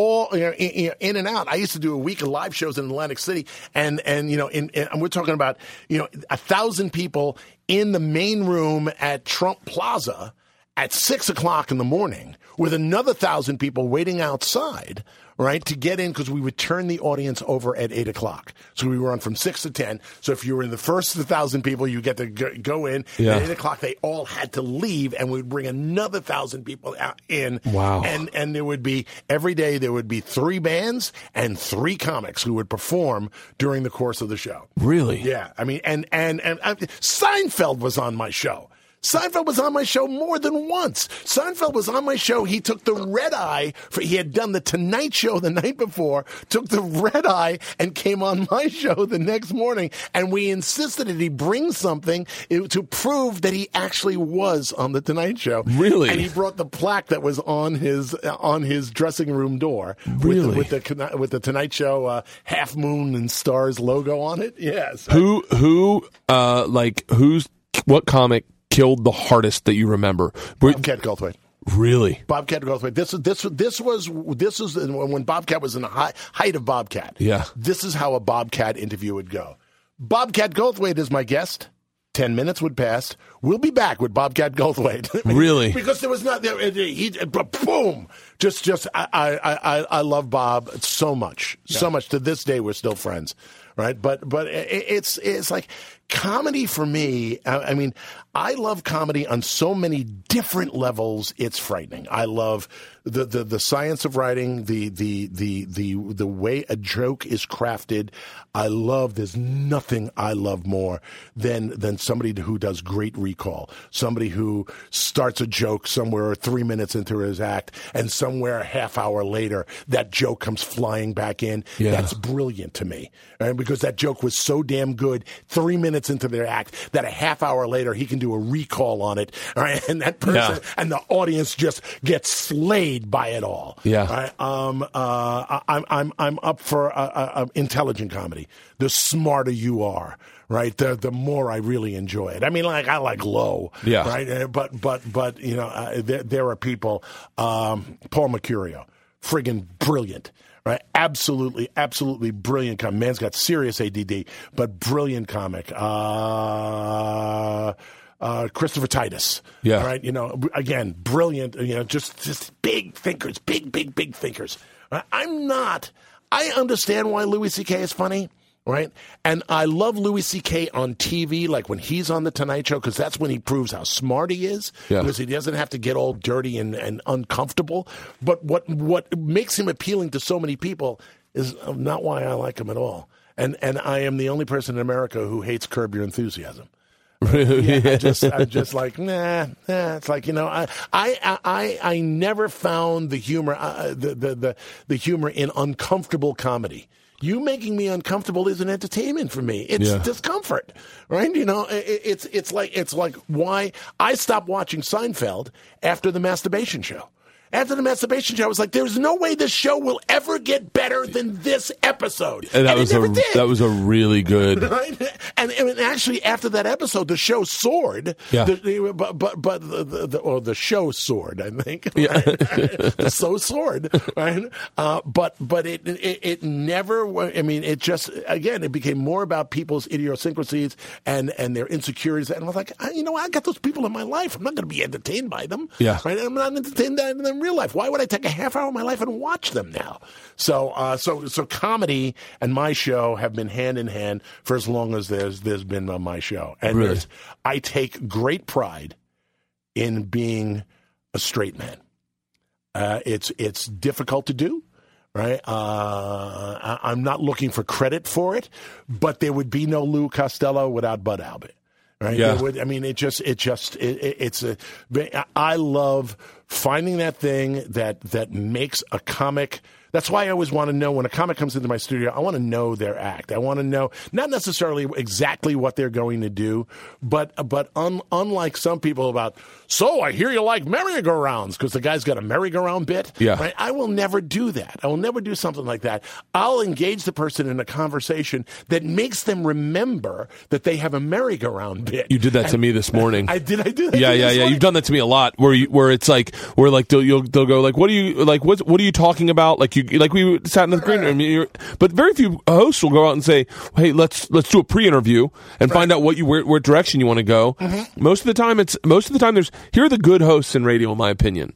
All you know, in, in and out. I used to do a week of live shows in Atlantic City, and and you know, in, in, and we're talking about you know a thousand people in the main room at Trump Plaza at six o'clock in the morning, with another thousand people waiting outside, right, to get in because we would turn the audience over at eight o'clock. So we were on from six to ten. So if you were in the first thousand people, you get to go, in. Yeah. At eight o'clock, they all had to leave, and we'd bring another thousand people out in. Wow. And and there would be every day there would be three bands and three comics who would perform during the course of the show. Really? Yeah, I mean, and and and uh, Seinfeld was on my show. Seinfeld was on my show more than once. Seinfeld was on my show. He took the red eye for he had done the Tonight Show the night before. Took the red eye and came on my show the next morning. And we insisted that he bring something to prove that he actually was on the Tonight Show. Really? And he brought the plaque that was on his on his dressing room door Really? with the, with the with the Tonight Show uh, half moon and stars logo on it. Yes. Who who uh like who's what comic killed the hardest that you remember? Bobcat Goldthwait. really? Bobcat Goldthwait. This is this this was this is when Bobcat was in the high, height of Bobcat. Yeah. This is how a Bobcat interview would go. Bobcat Goldthwait is my guest. Ten minutes would pass. We'll be back with Bobcat Goldthwait. Really? because there was not there. He boom. Just just I I I, I love Bob so much so much. To this day, we're still friends. Right, but but it, it's it's like comedy for me. I, I mean, I love comedy on so many different levels. It's frightening. I love the, the, the science of writing, the, the, the, the, the way a joke is crafted. I love, there's nothing I love more than, than somebody who does great recall. Somebody who starts a joke somewhere three minutes into his act and somewhere a half hour later, that joke comes flying back in. Yeah. That's brilliant to me. Right? Because that joke was so damn good three minutes into their act that a half hour later he can do a recall on it. Right? And that person Yeah. and the audience just gets slayed by it all. Yeah. Right? Um, uh, I'm, I'm, I'm up for uh, uh, intelligent comedy. The smarter you are, right? The, the more I really enjoy it. I mean, like, I like low. Yeah. Right. Uh, But, but, but, you know, uh, there, there are people, um, Paul Mecurio, friggin' brilliant. Right, absolutely, absolutely brilliant comic. Man's got serious ADD, but brilliant comic. Uh, uh, Christopher Titus. Yeah. Right. You know, again, brilliant. You know, just just big thinkers, big, big, big thinkers. I'm not. I understand why Louis C.K. is funny. Right. And I love Louis C.K. on TV, like when he's on the Tonight Show, because that's when he proves how smart he is. Yeah. Because he doesn't have to get all dirty and, and uncomfortable. But what what makes him appealing to so many people is not why I like him at all. and and I am the only person in America who hates Curb Your Enthusiasm. yeah, I just, I'm just like, nah, nah. It's like you know, I, I, I, I never found the humor, uh, the, the, the, the humor in uncomfortable comedy. You making me uncomfortable is an entertainment for me. It's Yeah. discomfort, right? You know, it, it's it's like it's like why I stopped watching Seinfeld after the masturbation show. After the masturbation show, I was like, "There's no way this show will ever get better than this episode." and that it was a did. that was a really good. Right? And, and actually, after that episode, the show soared. Yeah. The, the- but but but the, the, or the show soared. I think. Yeah. The so soared. Right. Uh, but but it, it it never. I mean, it just again, it became more about people's idiosyncrasies and and their insecurities. And I was like, you know, I got those people in my life. I'm not going to be entertained by them. Yeah. Right. I'm not entertained by them in real life. Why would I take a half hour of my life and watch them now? So uh, so so comedy and my show have been hand in hand for as long as there's there's been on my show. And Really? I take great pride in being a straight man. Uh, it's it's difficult to do, right? Uh, I, I'm not looking for credit for it, but there would be no Lou Costello without Bud Abbott, right? Yeah. Would- I mean, it just it just it, it, it's a. I love finding that thing that that makes a comic. That's why I always want to know when a comic comes into my studio, I want to know their act. I want to know not necessarily exactly what they're going to do, but but un, unlike some people about, so I hear you like merry-go-rounds because the guy's got a merry-go-round bit. Yeah. Right? I will never do that. I will never do something like that. I'll engage the person in a conversation that makes them remember that they have a merry-go-round bit. You did that to me this morning. I did. I do that. yeah, to you yeah, yeah. morning? You've done that to me a lot. Where you, where it's like, where like they'll you'll, they'll go like, what are you like? What what are you talking about? Like you like we sat in the green room. You're, but very few hosts will go out and say, hey, let's let's do a pre-interview and find out what you where, where direction you want to go. Mm-hmm. Most of the time, it's most of the time. There's here are the good hosts in radio, in my opinion.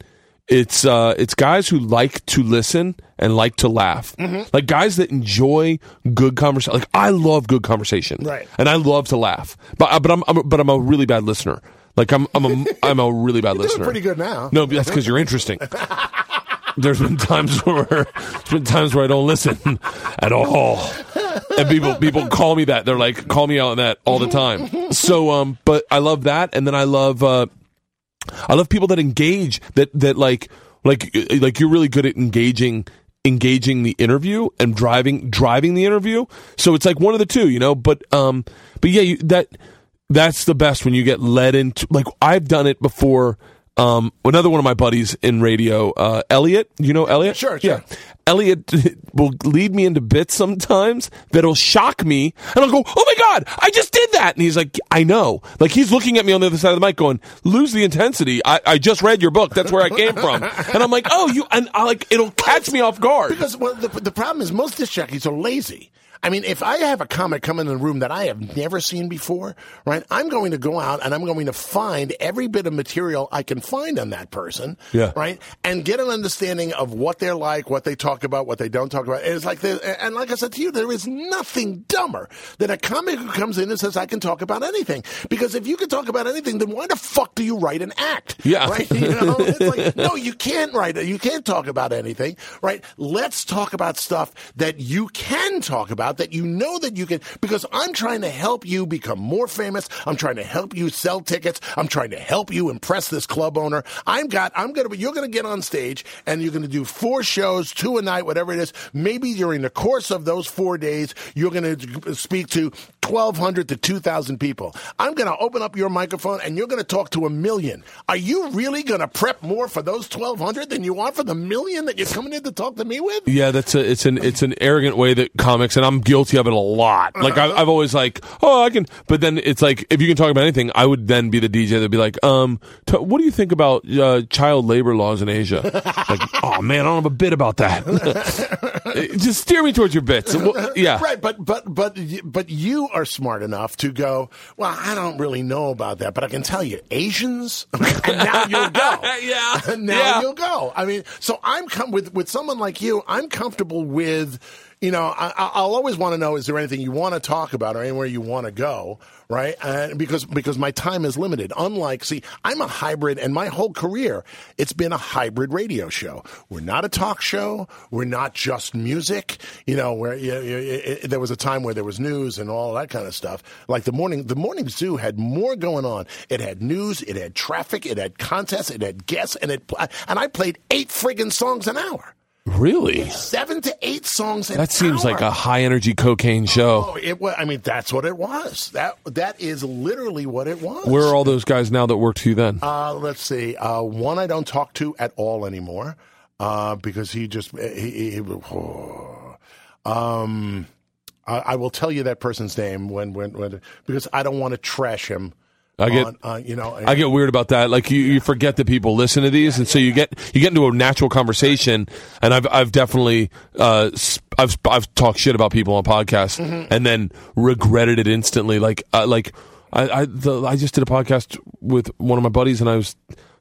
It's uh, it's guys who like to listen and like to laugh, Mm-hmm. like guys that enjoy good conversation. Like I love good conversation, Right. and I love to laugh, but uh, but I'm, I'm but I'm a really bad listener. Like I'm I'm a I'm a really bad doing listener. pretty good now. No, that's because you're interesting. There's been times where there's been times where I don't listen at all, and people people call me that. They're like call me out on that all the time. So um, but I love that, and then I love uh, I love people that engage that that like like like you're really good at engaging engaging the interview and driving driving the interview. So it's like one of the two, you know. But um, but yeah, you, that that's the best when you get led into like I've done it before. Um, another one of my buddies in radio, uh, Elliot. You know Elliot? Sure, sure. Yeah. Elliot will lead me into bits sometimes that'll shock me, and I'll go, "Oh my god, I just did that!" And he's like, "I know." Like he's looking at me on the other side of the mic, going, "Lose the intensity." I, I just read your book. That's where I came from, and I'm like, "Oh, you," and I like it'll catch me off guard. Because well, the, the problem is most disc jockeys are lazy. I mean, if I have a comic come in the room that I have never seen before, right, I'm going to go out and I'm going to find every bit of material I can find on that person, Yeah. right, and get an understanding of what they're like, what they talk about, what they don't talk about. And it's like, and like I said to you, there is nothing dumber than a comic who comes in and says, "I can talk about anything." Because if you can talk about anything, then why the fuck do you write an act? Yeah. right. You know, it's like, no, you can't write it. You can't talk about anything, right? Let's talk about stuff that you can talk about, that you know that you can, because I'm trying to help you become more famous. I'm trying to help you sell tickets. I'm trying to help you impress this club owner. I'm got, I'm going to, you're going to get on stage and you're going to do four shows, two a night, whatever it is. Maybe during the course of those four days, you're going to speak to 1,200 to 2,000 people. I'm going to open up your microphone and you're going to talk to a million. Are you really going to prep more for those 1,200 than you are for the million that you're coming in to talk to me with? Yeah, that's a it's an it's an arrogant way that comics, and I'm guilty of it a lot. Like I, I've always like, oh, I can, but then it's like if you can talk about anything, I would then be the DJ that'd be like, um, t- what do you think about uh, child labor laws in Asia? like, oh man, I don't have a bit about that. Just steer me towards your bits. Well, Yeah, Right, but but but but you are smart enough to go. Well, I don't really know about that, but I can tell you, Asians, and now you'll go. Yeah. now Yeah. you'll go. I mean, so I'm com- with with someone like you. I'm comfortable with you know, I, I'll always want to know: is there anything you want to talk about, or anywhere you want to go, right? Because because my time is limited. Unlike, see, I'm a hybrid, and my whole career it's been a hybrid radio show. We're not a talk show. We're not just music. You know, where you, you, it, there was a time where there was news and all that kind of stuff. Like the morning, the morning zoo had more going on. It had news, it had traffic, it had contests, it had guests, and it and I played eight friggin' songs an hour. Really? Seven to eight songs That seems hour. like a high energy cocaine show. Oh, it was. I mean, that's what it was. That that is literally what it was. Where are all those guys now that worked for you then? Uh, let's see. Uh, one I don't talk to at all anymore uh, because he just he. he, he oh. um, I, I will tell you that person's name when when, when because I don't want to trash him. I get- on, uh, you know. I get weird about that. Like you, you forget that people listen to these, and so you get you get into a natural conversation. And I've I've definitely uh, I've I've talked shit about people on podcasts, and then regretted it instantly. Like uh, like I I, the, I just did a podcast with one of my buddies, and I was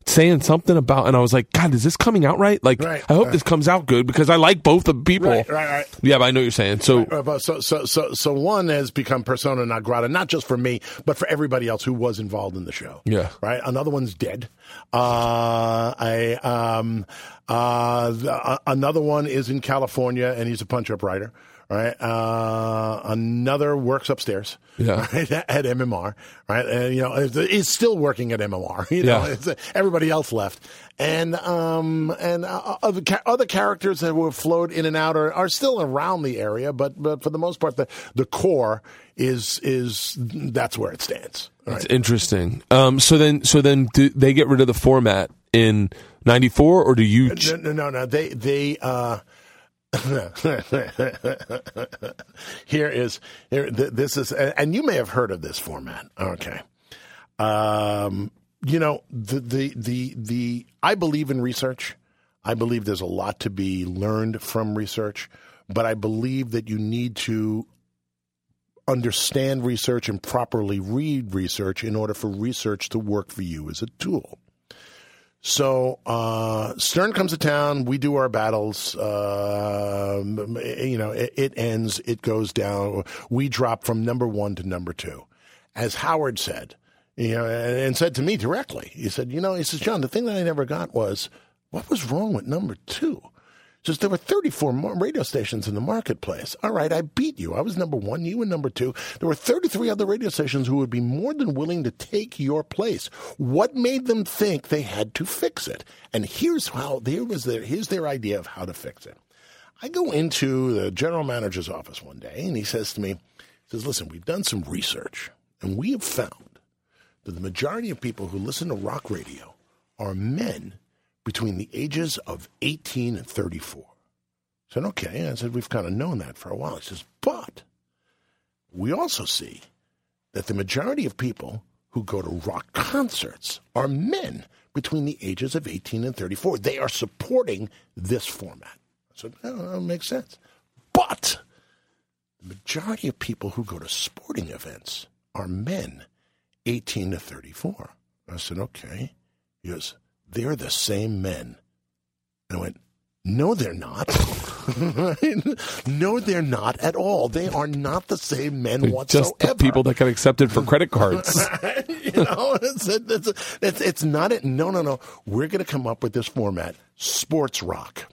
saying something about, and I was like, God, is this coming out right? Like, Right, I hope right. this comes out good because I like both the people. Right, right, right. Yeah, but I know what you're saying. So but so, so, so, so one has become persona non grata, not just for me, but for everybody else who was involved in the show. Yeah. Right. Another one's dead. Uh, I, um, uh, the- uh, another one is in California and he's a punch up writer. Right. Uh, another works upstairs. Yeah. Right, at MMR. Right. And, you know, is- still working at MMR. You know, Yeah. it's, uh, everybody else left. And, um, and uh, other, other characters that were flowed in and out are, are still around the area, but, but for the most part, the, the core is, is, that's where it stands. Right. It's interesting. Um, so then, so then, do they get rid of the format in '94, or do you? ch- No, no, no, no. They, they, uh, here is here. th- This is, and you may have heard of this format. Okay, um, you know the the the the. I believe in research. I believe there's a lot to be learned from research, but I believe that you need to understand research and properly read research in order for research to work for you as a tool. So uh, Stern comes to town. We do our battles. Uh, you know, it, it ends. It goes down. We drop from number one to number two, as Howard said. You know, and, and said to me directly. He said, "You know," he says, "John, the thing that I never got was what was wrong with number two. Says there were 34 more radio stations in the marketplace. All right, I beat you. I was number one. You were number two. There were 33 other radio stations who would be more than willing to take your place. What made them think they had to fix it? And here's how. There was their. Here's their idea of how to fix it. I go into the general manager's office one day, and he says to me, he says, "Listen, we've done some research, and we have found that the majority of people who listen to rock radio are men between the ages of 18 and 34. I said, okay. I said, we've kind of known that for a while. He says, but we also see that the majority of people who go to rock concerts are men between the ages of 18 and 34. They are supporting this format. I said, oh, that makes sense. But the majority of people who go to sporting events are men 18 to 34. I said, okay. He goes, they're the same men. And I went, no, they're not. no, they're not at all. They are not the same men whatsoever. Just people that got accepted for credit cards. you know, it's, it's, it's, it's not it. No, no, no. We're going to come up with this format, sports rock.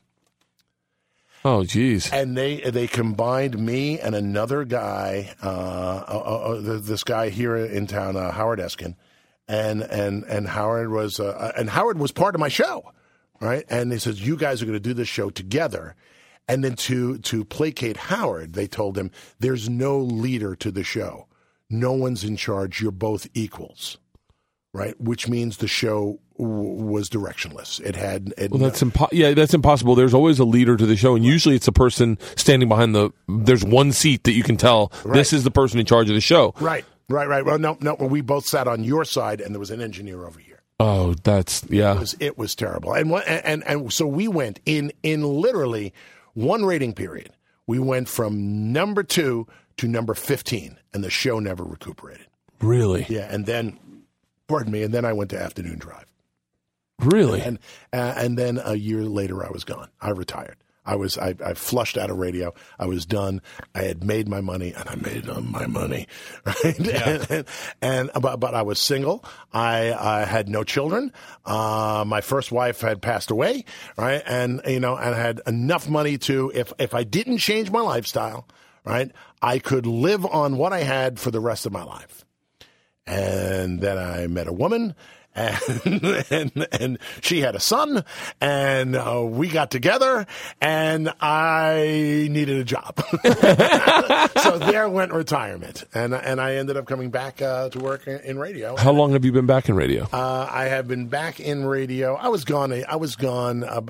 oh, geez. And they they combined me and another guy, uh, uh, uh, this guy here in town, uh, Howard Eskin, and and and Howard was uh, and Howard was part of my show, right? And they says you guys are going to do this show together, and then to to placate Howard, they told him there's no leader to the show, no one's in charge. You're both equals, right? Which means the show w- was directionless. It had it, Well, that's impo- yeah, that's impossible. There's always a leader to the show, and usually it's a person standing behind the. There's one seat that you can tell this is the person in charge of the show. Right, right, right. Well, no, no. We both sat on your side, and there was an engineer over here. Oh, that's yeah. It was, it was terrible. And, what- and and and so we went in in literally one rating period. We went from number two to number fifteen, and the show never recuperated. Really, Yeah, and then, pardon me, and then I went to afternoon drive, really. and uh, and then a year later I was gone. I retired. I was I, I flushed out of radio. I was done. I had made my money, and I made um, my money, right? Yeah. and, and but, but I was single. I, I had no children. Uh, my first wife had passed away, right? And you know, and I had enough money to if if I didn't change my lifestyle, right, I could live on what I had for the rest of my life. And then I met a woman. And, and and she had a son, and uh, we got together, and I needed a job. so there went retirement, and and I ended up coming back uh, to work in, in radio. How long have you been back in radio? Uh, I have been back in radio. I was gone. I was gone uh,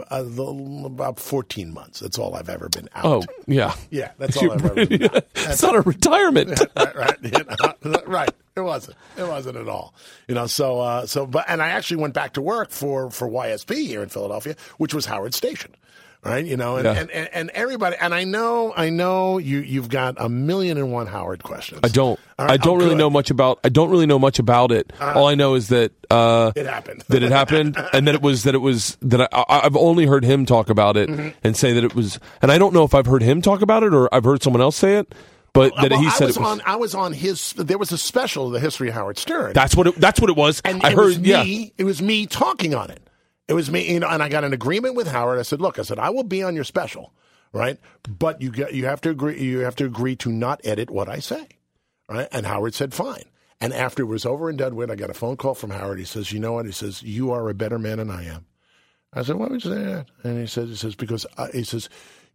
about fourteen months. That's all I've ever been out. oh, yeah. yeah, that's all I've ever been. out. it's not a retirement. right, right, you know, right. It wasn't. It wasn't at all. You know. So, uh, so, but, and I actually went back to work for for YSP here in Philadelphia, which was Howard Station. Right, you know, and, Yeah. and, and, and everybody, and I know, I know you you've got a million and one Howard questions. I don't. Right, I don't oh, really good. know much about. I don't really know much about it. All I know is that uh, It happened. that it happened, and that it was that it was that I, I've only heard him talk about it Mm-hmm. and say that it was. And I don't know if I've heard him talk about it or I've heard someone else say it, but that Well, he I said was it was. on. I was on his. There was a special, of the history of Howard Stern. that's what it. That's what it was. and I it heard. was yeah. me. It was me talking on it. It was me, you know, and I got an agreement with Howard. I said, "Look, I said I will be on your special, right? But you get, you have to agree. You have to agree to not edit what I say, right?" And Howard said, "Fine." And after it was over in Deadwood, I got a phone call from Howard. He says, "You know what?" He says, "You are a better man than I am." I said, "Why would you say that?" And he says, "He says because uh, he says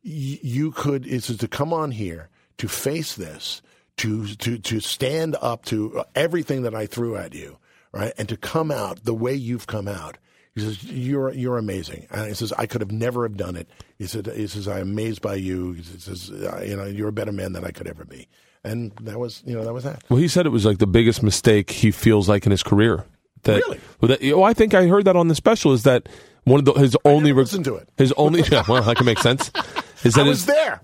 y- you could. He says to come on here to face this, to to to stand up to everything that I threw at you, right, and to come out the way you've come out." He says, "You're you're amazing." And he says, "I could have never have done it." He said, "He says I'm amazed by you." He says, "You know, you're a better man than I could ever be." And that was, you know, that was that. Well, he said it was like the biggest mistake he feels like in his career. That, Really? Well, that, oh, I think I heard that on the special. Is that one of the his only never reg- to it. His only yeah, well, that can make sense. Is that I was there.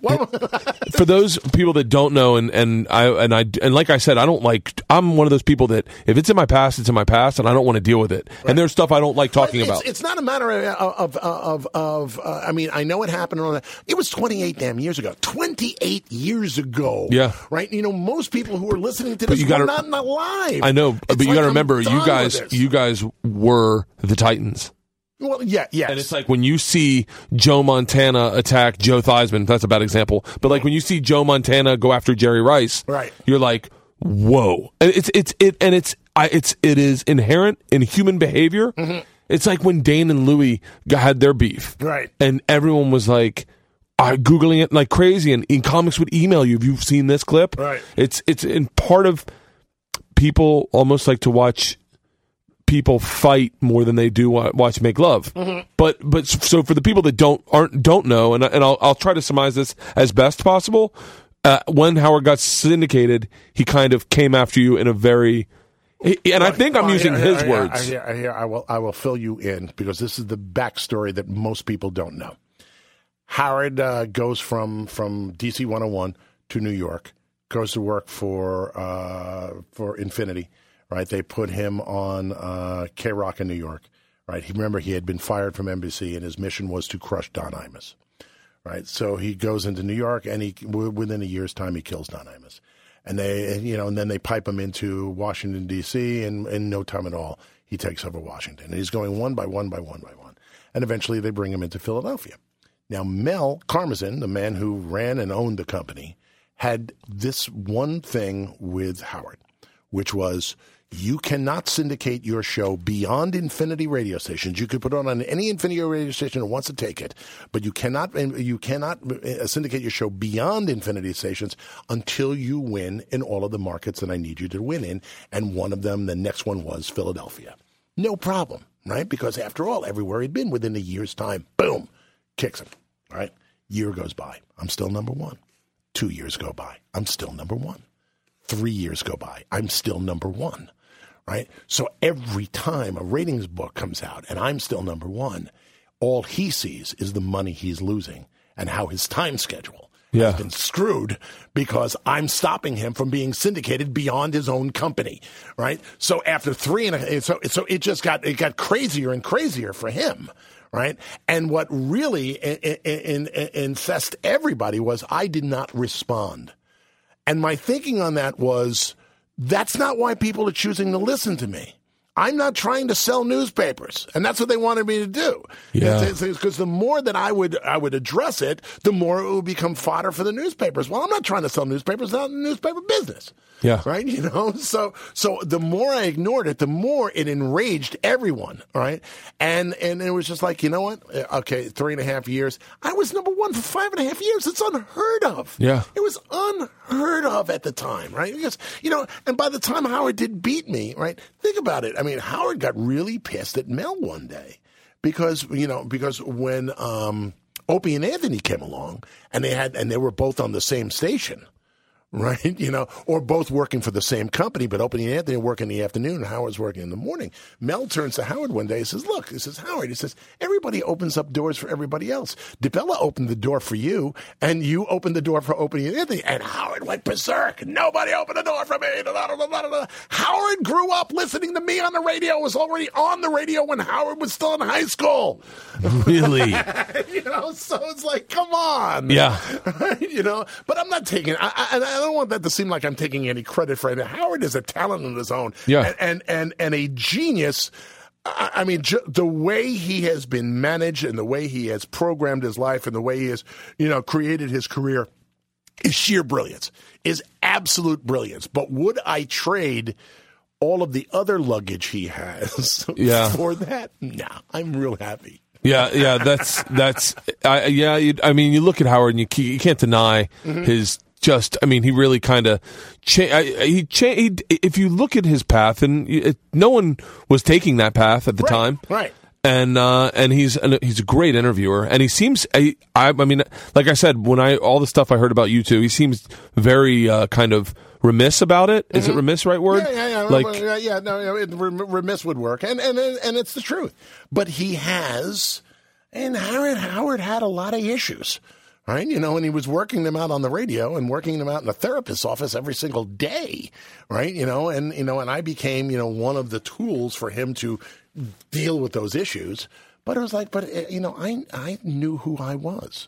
For those people that don't know, and and I and I and like I said, I don't like. I'm one of those people that if it's in my past, it's in my past, and I don't want to deal with it. And there's stuff I don't like talking it's, about. It's not a matter of of of, of uh, I mean, I know it happened. And all that. It was 28 damn years ago. 28 years ago. Yeah. Right. You know, most people who are listening to this were not alive. I know, It's but you like got to remember, you guys, you guys were the Titans. Well, yeah, yes. And it's like when you see Joe Montana attack Joe Theismann, that's a bad example. But like when you see Joe Montana go after Jerry Rice, Right. You're like, whoa! And it's it's it and it's I it's it is inherent in human behavior. Mm-hmm. It's like when Dane and Louie g- had their beef, Right. And everyone was like. I googling it like crazy, and in comics would email you. Have you've seen this clip? Right. It's it's in part of people almost like to watch people fight more than they do watch make love. But but so for the people that don't aren't don't know, and I- and I'll I'll try to summarize this as best possible. Uh, when Howard got syndicated, he kind of came after you in a very, he- and I think I'm using his words. I will. I will fill you in because this is the backstory that most people don't know. Howard uh, goes from from DC 101 to New York, goes to work for uh, for Infinity. Right, they put him on uh, K Rock in New York. Right, he remember he had been fired from NBC, and his mission was to crush Don Imus. Right, so he goes into New York, and he within a year's time he kills Don Imus, and they you know, and then they pipe him into Washington D.C. and in no time at all he takes over Washington, and he's going one by one by one by one, and eventually they bring him into Philadelphia. Now, Mel Karmazin, the man who ran and owned the company, had this one thing with Howard, which was you cannot syndicate your show beyond Infinity radio stations. You could put it on any Infinity radio station that wants to take it, but you cannot you cannot uh, syndicate your show beyond Infinity stations until you win in all of the markets that I need you to win in. And one of them, the next one was Philadelphia. No problem, right? Because after all, everywhere he'd been within a year's time, boom, kicks him. Right? Year goes by. I'm still number one. Two years go by. I'm still number one. Three years go by. I'm still number one. Right? So every time a ratings book comes out and I'm still number one, all he sees is the money he's losing and how his time schedule Yeah. has been screwed because I'm stopping him from being syndicated beyond his own company. Right? So after three and a, so so it just got it got crazier and crazier for him. right? And what really in, in, in, everybody was I did not respond. And my thinking on that was that's not why people are choosing to listen to me. I'm not trying to sell newspapers, and that's what they wanted me to do. Yeah. Because the more that I would I would address it, the more it would become fodder for the newspapers. Well, I'm not trying to sell newspapers, not in the newspaper business. Yeah. Right. You know. So so the more I ignored it, the more it enraged everyone. Right. And and it was just like you know what? Uh, Okay, three and a half years. I was number one for five and a half years. It's unheard of. Yeah. It was unheard of at the time, right? Because, you know, and by the time Howard did beat me, right? Think about it. I mean, Howard got really pissed at Mel one day because, you know, because when um, Opie and Anthony came along and they had, and they were both on the same station, right? You know, or both working for the same company, but Opie and Anthony work in the afternoon and Howard's working in the morning. Mel turns to Howard one day and says, Look, he says, Howard, he says, everybody opens up doors for everybody else. DeBella opened the door for you, and you opened the door for Opie and Anthony. And Howard went berserk. Nobody opened the door for me. Da, da, da. Howard grew up listening to me on the radio, was already on the radio when Howard was still in high school. Really? you know, so it's like, come on. Yeah. You know, but I'm not taking. I, I, I don't want that to seem like I'm taking any credit for it. Howard is a talent on his own. Yeah. and and and, and a genius. I I mean, ju- the way he has been managed and the way he has programmed his life and the way he has, you know, created his career is sheer brilliance, is absolute brilliance. But would I trade all of the other luggage he has Yeah. for that? No, I'm real happy. Yeah, yeah, that's that's. I, yeah, you, I mean, you look at Howard, and you, you can't deny Mm-hmm. his. Just, I mean, he really kind of, cha- he, cha- he. If you look at his path, and it, no one was taking that path at the Right, time, right. And uh, and he's an, he's a great interviewer, and he seems. I, I, I mean, like I said, when I all the stuff I heard about you two, he seems very uh, kind of remiss about it. Is it remiss? Right word? Mm-hmm. Yeah, yeah, yeah. Like, yeah, yeah. No, no, it, remiss would work, and and and it's the truth. But he has, and Howard Howard had a lot of issues, right? You know, and he was working them out on the radio and working them out in the therapist's office every single day, right? You know, and you know, and I became you know one of the tools for him to deal with those issues. But it was like, but uh, you know, I I knew who I was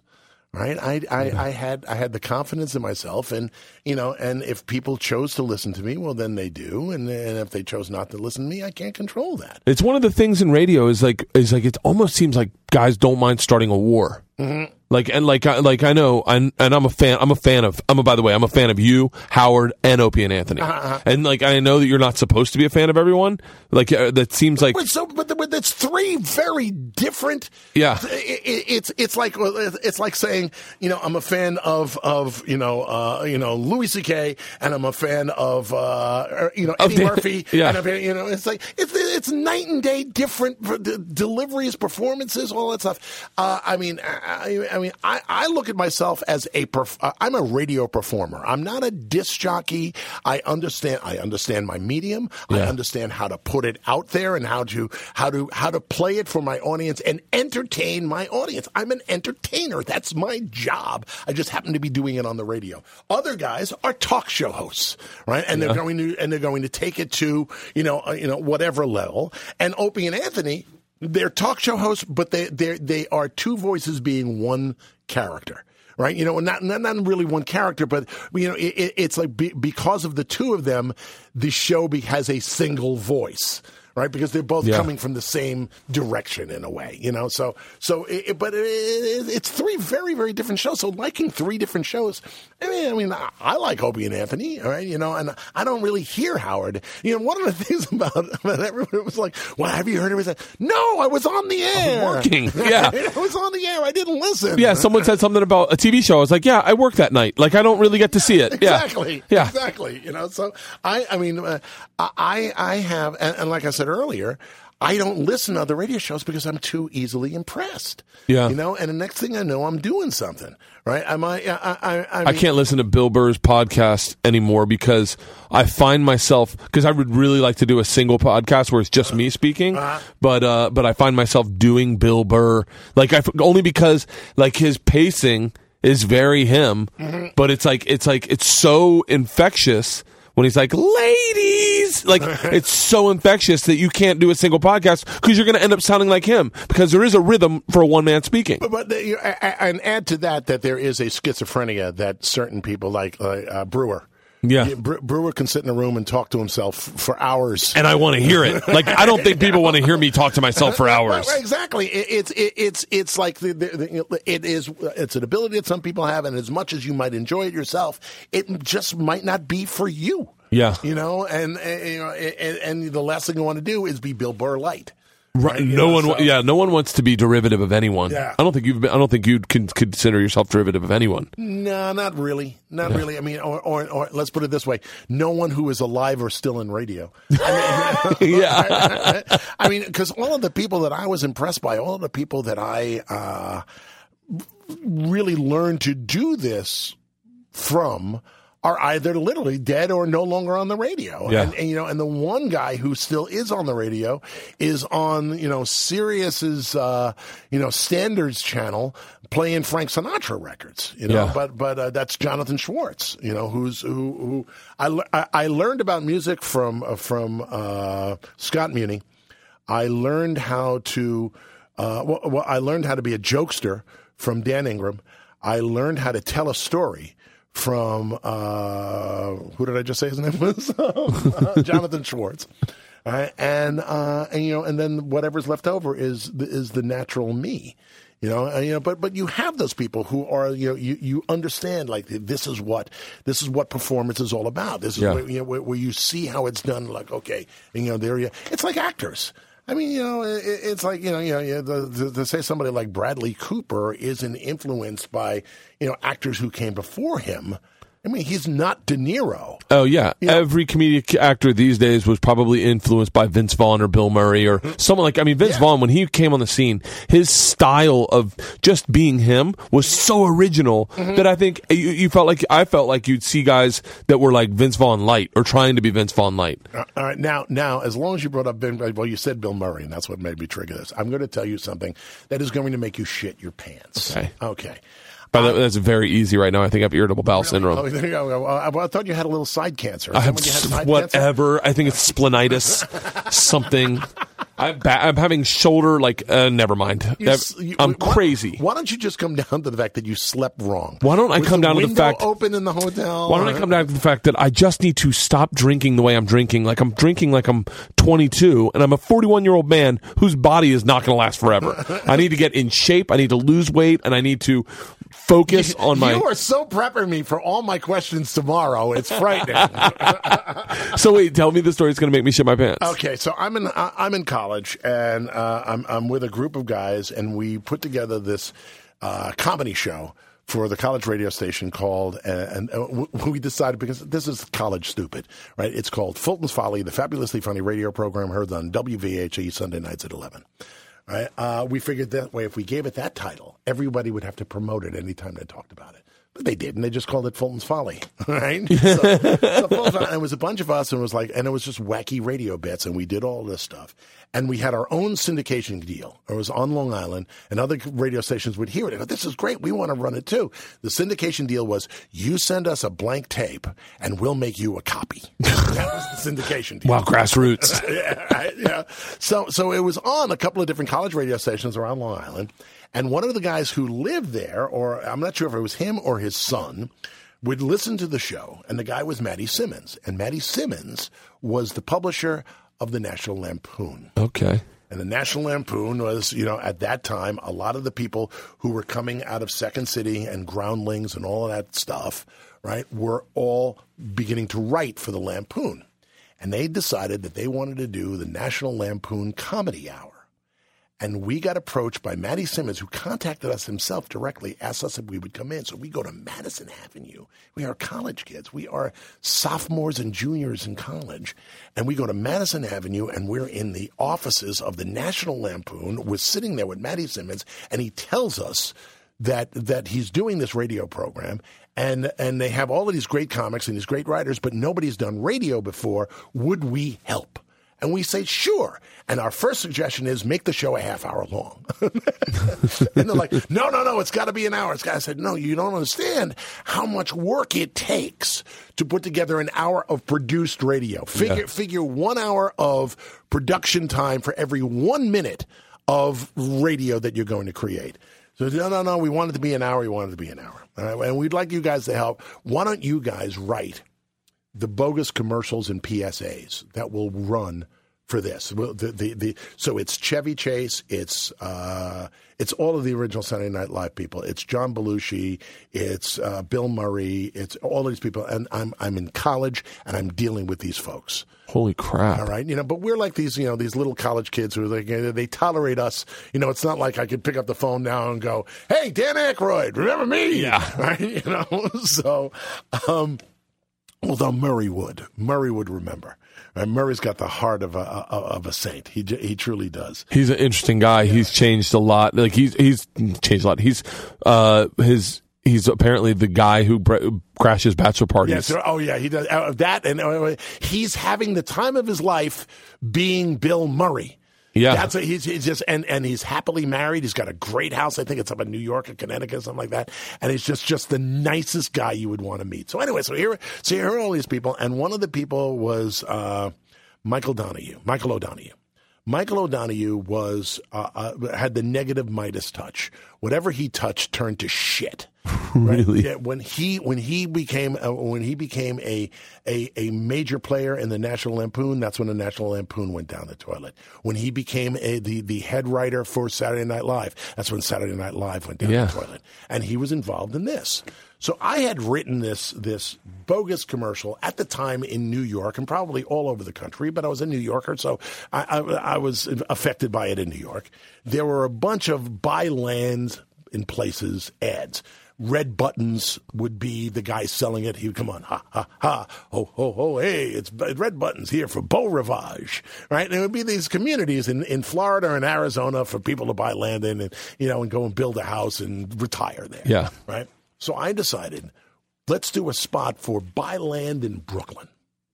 right? I, I, I had I had the confidence in myself, and you know, and if people chose to listen to me, well, then they do, and and if they chose not to listen to me, I can't control that. It's one of the things in radio is like is like it almost seems like guys don't mind starting a war. Mm-hmm. Like and like I, like I know I'm, and I'm a fan. I'm a fan of. I'm a, by the way. I'm a fan of you, Howard, and Opie and Anthony. Uh-huh. And like I know that you're not supposed to be a fan of everyone. Like uh, that seems like But so, but, but it's three very different. Yeah. it, it, it's it's like it's like saying you know I'm a fan of of you know uh, you know Louis C.K. and I'm a fan of uh, you know Eddie Dan- Murphy. yeah. and you know it's like it's it's night and day different the deliveries, performances, all that stuff. Uh, I mean, I, I mean, I, I look at myself as a perf- uh, I'm a radio performer. I'm not a disc jockey. I understand. I understand my medium. I understand how to put it out there and how to how to how to play it for my audience and entertain my audience. I'm an entertainer. That's my job. I just happen to be doing it on the radio. Other guys are talk show hosts, right? And they're going to and they're going to take it to you know uh, you know whatever level. And Opie and Anthony, they're talk show hosts, but they they they are two voices being one character right? You know, not not, not really one character, but you know, it, it, it's like be, because of the two of them, the show be, has a single voice. Right, because they're both Yeah. coming from the same direction in a way, you know. So, so, it, it- but it, it, it's three very, very different shows. So, liking three different shows. I mean, I mean, I, I like Opie and Anthony, all right, you know, and I don't really hear Howard. You know, one of the things about, about everyone was like, "Well, have you heard of it?" No, I was on the air, working. Yeah. I was on the air. I didn't listen. yeah. Someone said something about a TV show. I was like, yeah, I work that night. Like I don't really get to see it. Exactly. Yeah. Exactly. You know, so I, I mean, uh, I, I have, and, and like I said earlier, I don't listen to other radio shows because I'm too easily impressed. Yeah. You know, and the next thing I know, I'm doing something. Right? Am I? I, I, I, I can't listen to Bill Burr's podcast anymore because I find myself because I would really like to do a single podcast where it's just me speaking, but uh, but I find myself doing Bill Burr like I only because like his pacing is very him, but it's like it's like it's so infectious. When he's like, ladies, like it's so infectious that you can't do a single podcast because you're going to end up sounding like him because there is a rhythm for a one man speaking. But, but the, you- a- a- and add to that that there is a schizophrenia that certain people like uh, uh, Brewer. Yeah. Bre- Brewer can sit in a room and talk to himself for hours. And I want to hear it. Like I don't think people want to hear me talk to myself for hours. Exactly. It's it, it's it's like the, the, the, it is. It's an ability that some people have, and as much as you might enjoy it yourself, it just might not be for you. Yeah. you know, and, and you know, and, and the last thing you want to do is be Bill Burr light. Right. you No one, so- yeah, no one wants to be derivative of anyone. Yeah. I don't think you've. Been, I don't think you'd con- consider yourself derivative of anyone. No, not really. Not really. I mean, or, or, or let's put it this way: no one who is alive or still in radio. I mean, Yeah. I mean, because all of the people that I was impressed by, all of the people that I uh, really learned to do this from are either literally dead or no longer on the radio. Yeah. And, and, you know, and the one guy who still is on the radio is on, you know, Sirius's, uh, you know, standards channel playing Frank Sinatra records, you know, Yeah. but, but, uh, that's Jonathan Schwartz, you know, who's, who, who I, I, I learned about music from, uh, from, uh, Scott Muni. I learned how to, uh, well, well, I learned how to be a jokester from Dan Ingram. I learned how to tell a story from uh, who did I just say his name was? Uh, Jonathan Schwartz. All right, and uh, and you know, and then whatever's left over is the, is the natural me. You know, and, you know, but but you have those people who are you know you, you understand like this is what this is what performance is all about. This is Yeah. where, you know where, where you see how it's done. Like okay, and, you know there you. It's like actors. I mean, you know, it, it's like you know, you know, to say somebody like Bradley Cooper isn't influenced by you know actors who came before him. I mean, he's not De Niro. Oh yeah. Yeah. Every comedic actor these days was probably influenced by Vince Vaughn or Bill Murray or someone like. I mean, Vince Yeah. Vaughn when he came on the scene, his style of just being him was so original Mm-hmm. that I think you, you felt like I felt like you'd see guys that were like Vince Vaughn light or trying to be Vince Vaughn light. Uh, All right, now, now, as long as you brought up Ben, well, you said Bill Murray, and that's what made me trigger this. I'm going to tell you something that is going to make you shit your pants. Okay. Okay. By the way, that's very easy right now. I think I have irritable bowel syndrome. Oh, there you go. Well, I thought you had a little side cancer. I have when you had side whatever. I think it's splenitis, something. I'm, ba- I'm having shoulder like. Uh, never mind. You you- I'm why- crazy. Why don't you just come down to the fact that you slept wrong? Why don't I Was come down to the fact- open in the hotel? Why don't I come down to the fact that I just need to stop drinking the way I'm drinking? Like I'm drinking like I'm 22 and I'm a 41 year old man whose body is not going to last forever. I need to get in shape. I need to lose weight and I need to focus on my. You are so prepping me for all my questions tomorrow. It's frightening. So wait, tell me the story that's going to make me shit my pants. Okay, so I'm in I'm in college and uh, I'm I'm with a group of guys and we put together this uh, comedy show for the college radio station called uh, and uh, we decided because this is college stupid, right? It's called Fulton's Folly, the fabulously funny radio program heard on WVHE Sunday nights at 11. Right? Uh, we figured that way if we gave it that title, everybody would have to promote it anytime they talked about it. But they didn't. They just called it Fulton's Folly, right? So, so Fulton's and it was a bunch of us, and it was like, and it was just wacky radio bits, and we did all this stuff, and we had our own syndication deal. It was on Long Island, and other radio stations would hear it. go, This is great. We want to run it too. The syndication deal was you send us a blank tape, and we'll make you a copy. that was the syndication deal Wow, grassroots. yeah, yeah. So so it was on a couple of different college radio stations around Long Island, and one of the guys who lived there, or I'm not sure if it was him or his son, would listen to the show, and the guy was Matty Simmons, and Matty Simmons was the publisher of the National Lampoon. okay. And the National Lampoon was, you know, at that time, a lot of the people who were coming out of Second City and Groundlings and all of that stuff, right, were all beginning to write for the Lampoon. And they decided that they wanted to do the National Lampoon Comedy Hour. And we got approached by Matty Simmons, who contacted us himself directly, asked us if we would come in. So we go to Madison Avenue. We are college kids. We are sophomores and juniors in college. And we go to Madison Avenue and we're in the offices of the National Lampoon. We're sitting there with Matty Simmons and he tells us that that he's doing this radio program and and they have all of these great comics and these great writers, but nobody's done radio before. Would we help? And we say, sure. And our first suggestion is make the show a half hour long. and they're like, no, no, no, it's got to be an hour. It's got. I said, no, you don't understand how much work it takes to put together an hour of produced radio. Figure, Yeah. figure one hour of production time for every one minute of radio that you're going to create. So no, no, no. We want it to be an hour. We want it to be an hour. All right, and we'd like you guys to help. Why don't you guys write the bogus commercials and PSAs that will run for this? Well, the, the, the, so it's Chevy Chase. It's uh, it's all of the original Saturday Night Live people. It's John Belushi. It's uh, Bill Murray. It's all these people. And I'm I'm in college and I'm dealing with these folks. Holy crap! All right, you know, but we're like these, you know, these little college kids who are like they tolerate us. You know, it's not like I could pick up the phone now and go, "Hey, Dan Aykroyd, remember me?" Yeah. right. You know, so um, although Murray would, Murray would remember. Right? Murray's got the heart of a of a saint. He he truly does. He's an interesting guy. He's changed a lot. Like he's he's changed a lot. He's uh his he's apparently the guy who br- crashes bachelor parties. Yes. Oh, yeah. He does uh, that, and uh, he's having the time of his life being Bill Murray. Yeah. that's a, he's, he's just and and he's happily married. He's got a great house. I think it's up in New York or Connecticut, or something like that. And he's just just the nicest guy you would want to meet. So anyway, so here so here are all these people, and one of the people was uh, Michael Donahue, Michael O'Donoghue. Michael O'Donoghue was uh, uh, had the negative Midas touch. Whatever he touched turned to shit. Right? Really? Yeah, when he when he became uh, when he became a, a a major player in the National Lampoon, that's when the National Lampoon went down the toilet. When he became a, the the head writer for Saturday Night Live, that's when Saturday Night Live went down Yeah. the toilet, and he was involved in this. So I had written this this bogus commercial at the time in New York and probably all over the country, but I was a New Yorker, so I, I, I was affected by it in New York. There were a bunch of buy land in places ads. Red Buttons would be the guy selling it. He would come on, ha ha ha, ho ho ho, hey, it's Red Buttons here for Beau Rivage, right? And it would be these communities in, in Florida and Arizona for people to buy land in, and you know, and go and build a house and retire there. Yeah. right. So I decided, let's do a spot for buy land in Brooklyn.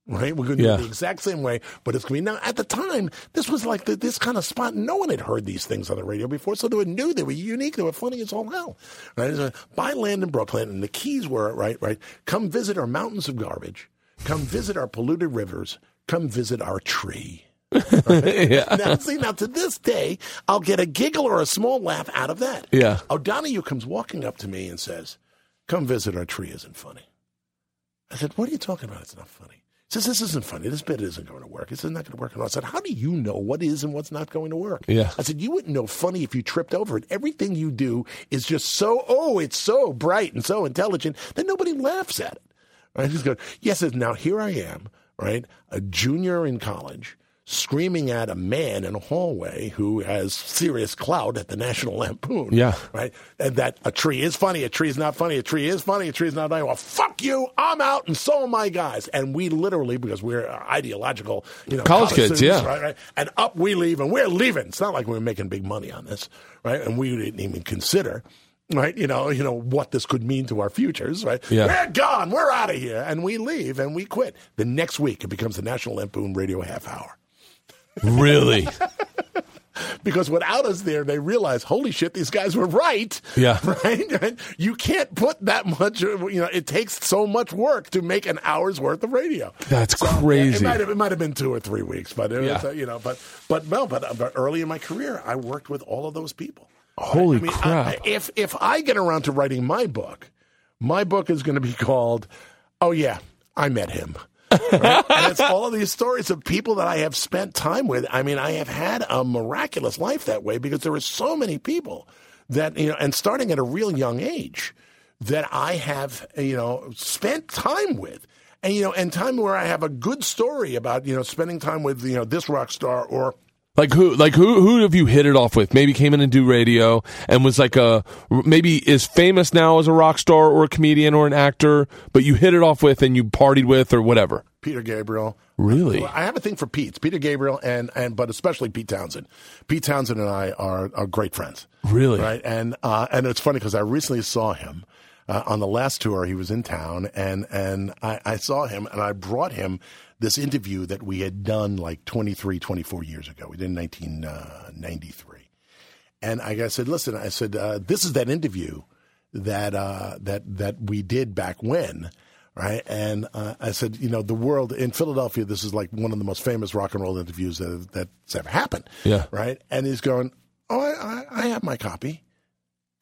Right, we're going to Yeah. do it the exact same way, but it's going to be now. At the time, this was like the, this kind of spot. No one had heard these things on the radio before, so they were new, they were unique, they were funny as all hell. Right, so buy land in Brooklyn, and the keys were right, right. Come visit our mountains of garbage. Come visit our polluted rivers. Come visit our tree. yeah Now, see, now to this day, I'll get a giggle or a small laugh out of that. Yeah. O'Donoghue comes walking up to me and says, Come visit our tree isn't funny. I said, What are you talking about? It's not funny. He says, This isn't funny. This bit isn't going to work. It's not going to work. And I said, How do you know what is and what's not going to work? Yeah. I said, You wouldn't know funny if you tripped over it. Everything you do is just so, oh, it's so bright and so intelligent that nobody laughs at it. Right? He's going, Yes, now here I am, right? A junior in college. Screaming at a man in a hallway who has serious clout at the National Lampoon Yeah. right? And that a tree is funny, a tree is not funny, a tree is funny, a tree is not funny. Well, fuck you, I'm out, and so are my guys. And we literally, because we're uh, ideological, you know, College kids, students, yeah. right, right, and up we leave, and we're leaving. It's not like we were making big money on this, right? And we didn't even consider. Right, you know, you know what this could mean to our futures. Right, Yeah. we're gone, we're out of here, and we leave, and we quit. The next week, it becomes the National Lampoon Radio Half Hour really? because without us there, they realize, holy shit, these guys were right. Yeah. Right? And You can't put that much, you know, it takes so much work to make an hour's worth of radio. That's So, yeah, crazy. it, might have, it might have been two or three weeks, but, it was, Yeah. uh, you know, but, but no, but, but early in my career, I worked with all of those people. Holy I mean, crap! I- if, if I get around to writing my book, my book is going to be called, Oh, yeah, I met him. Right? and it's all of these stories of people that I have spent time with. I mean, I have had a miraculous life that way because there are so many people that, you know, and starting at a real young age that I have, you know, spent time with. And, you know, and time where I have a good story about, you know, spending time with, you know, this rock star or Like who? Like who? Who have you hit it off with? Maybe came in and do radio and was like a maybe is famous now as a rock star or a comedian or an actor, but you hit it off with and you partied with or whatever. Peter Gabriel. Really? I have a thing for Pete, Peter Gabriel, and and but especially Pete Townshend. Pete Townshend and I are are great friends. Really? right? And uh, and it's funny because I recently saw him uh, on the last tour. He was in town, and and I, I saw him, and I brought him this interview that we had done like 23, 24 years ago. We did in 1993. And I said, listen, I said, uh, this is that interview that, uh, that, that we did back when. Right. And uh, I said, you know, the world in Philadelphia, this is like one of the most famous rock and roll interviews that, that's ever happened. Yeah. Right. And he's going, oh, I, I, I have my copy.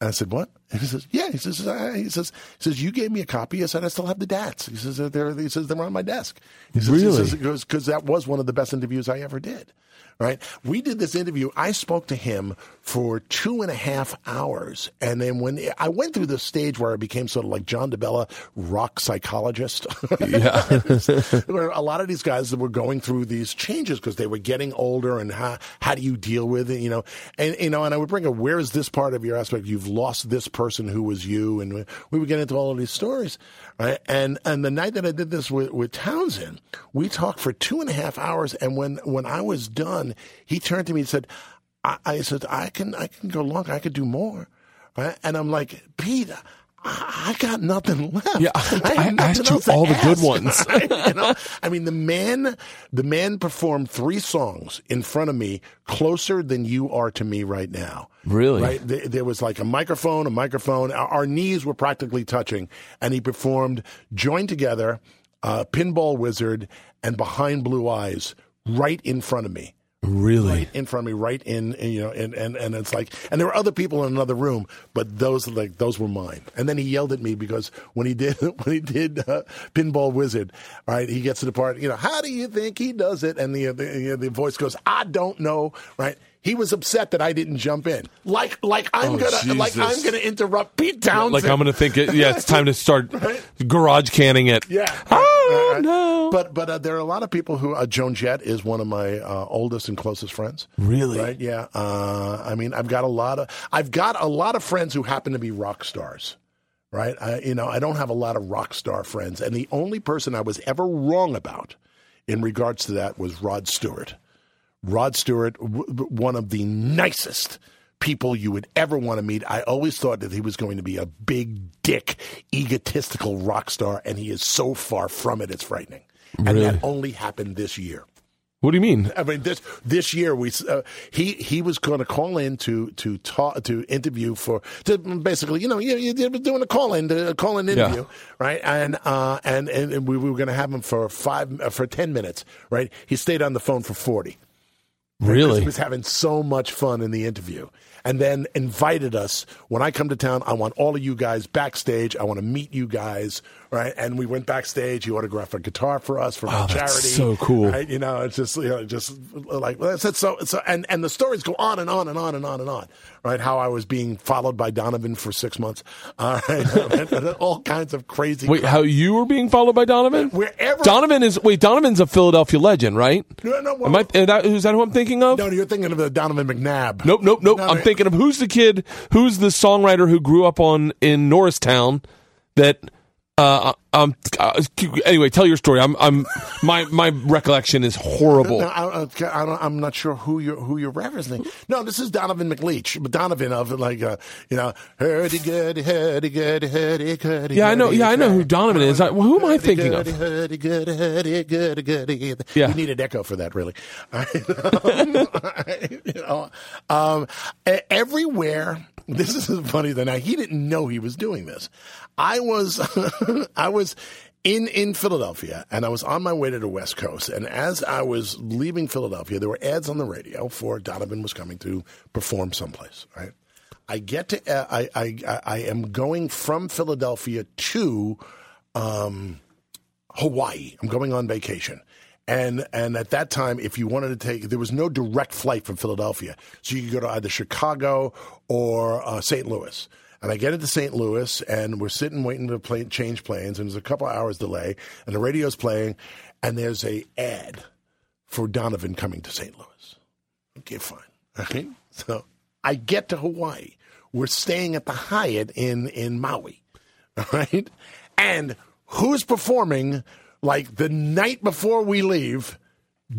And I said, "What?" And he says, "Yeah." He says, uh, "He says, he says you gave me a copy." I said, "I still have the DATs." He says, "They're he says they're on my desk." He says, Really? Because that was one of the best interviews I ever did. Right? We did this interview. I spoke to him for two and a half hours, and then when I went through this stage where I became sort of like John DeBella, rock psychologist. Yeah. a lot of these guys that were going through these changes because they were getting older and how how do you deal with it you know? And you know and I would bring up where is this part of your aspect? You've lost this person who was you. And we, we would get into all of these stories. Right? And and the night that I did this with, with Townshend we talked for two and a half hours. And when when I was done he turned to me and said I, I said I can I can go longer I could do more right and I'm like Pete I I got nothing left. Yeah, I nothing asked you all the good ask. ones. you know? I mean, the man, the man performed three songs in front of me, closer than you are to me right now. Really? Right? There, there was like a microphone, a microphone. Our, our knees were practically touching, and he performed "Join Together," uh, "Pinball Wizard," and "Behind Blue Eyes" right in front of me Really? right in front of me, right in, you know, and, and, and it's like, and there were other people in another room, but those like those were mine. And then he yelled at me because when he did when he did uh, Pinball Wizard, right, he gets to the part, you know, how do you think he does it? And the the, the voice goes, I don't know, right. He was upset that I didn't jump in, like like I'm Oh, gonna like I'm gonna interrupt Pete Townshend. Like I'm going to think it. Yeah, it's time to start garage canning it. Yeah. Oh Right, right. no. But but uh, there are a lot of people who uh, Joan Jett is one of my uh, oldest and closest friends. Really? Right? Yeah. Uh, I mean, I've got a lot of I've got a lot of friends who happen to be rock stars. Right? I, you know, I don't have a lot of rock star friends, and the only person I was ever wrong about in regards to that was Rod Stewart. Rod Stewart, one of the nicest people you would ever want to meet. I always thought that he was going to be a big dick, egotistical rock star, and he is so far from it, it's frightening. And Really? that only happened this year. what do you mean? I mean, this this year we uh, he he was going to call in to to talk to interview for to basically you know you, you was doing a call in a call in interview right and uh and and, and we, we were going to have him for five uh, for ten minutes right he stayed on the phone for forty Really? he was having so much fun in the interview and then invited us when i come to town i want all of you guys backstage i want to meet you guys right and we went backstage he autographed a guitar for us for Oh, that's charity so cool. right? you know it's just you know just like well, that's so so and and the stories go on and on and on and on and on right how i was being followed by donovan for six months all right all kinds of crazy Wait, how you were being followed by Donovan? Wherever- Donovan is wait, Donovan's a Philadelphia legend, right? no no well, Am I? Is that, is that who I'm thinking of? no you're thinking of the donovan mcnabb Nope, nope, nope. No, I'm no. Thinking of who's the kid, who's the songwriter who grew up on in Norristown that uh um uh, anyway, tell your story. I'm I'm my my recollection is horrible. No, I, I, I don't, I'm not sure who you're who you're referencing. No, this is Donovan McLeach, but Donovan of like uh, you know, hurdy gurdy hurdy gurdy hurdy gurdy. Yeah, I know- yeah, I know who. Donovan is. I- who am I thinking of? Hurdy gurdy hurdy gurdy gurdy. Yeah. you need an echo for that, really. you know, um, everywhere. This is funny. That now he didn't know he was doing this. I was, I was in in Philadelphia, and I was on my way to the West Coast. And as I was leaving Philadelphia, there were ads on the radio for Donovan was coming to perform someplace. Right. I get to uh, I I I am going from Philadelphia to um, Hawaii. I'm going on vacation. And and at that time, if you wanted to take, there was no direct flight from Philadelphia, so you could go to either Chicago or uh, St. Louis. And I get into St. Louis, and we're sitting waiting to play, change planes, and there's a couple hours delay, and the radio's playing, and there's a ad for Donovan coming to St. Louis. Okay, fine. Okay, so I get to Hawaii. We're staying at the Hyatt in in Maui. Right, and who's performing like the night before we leave?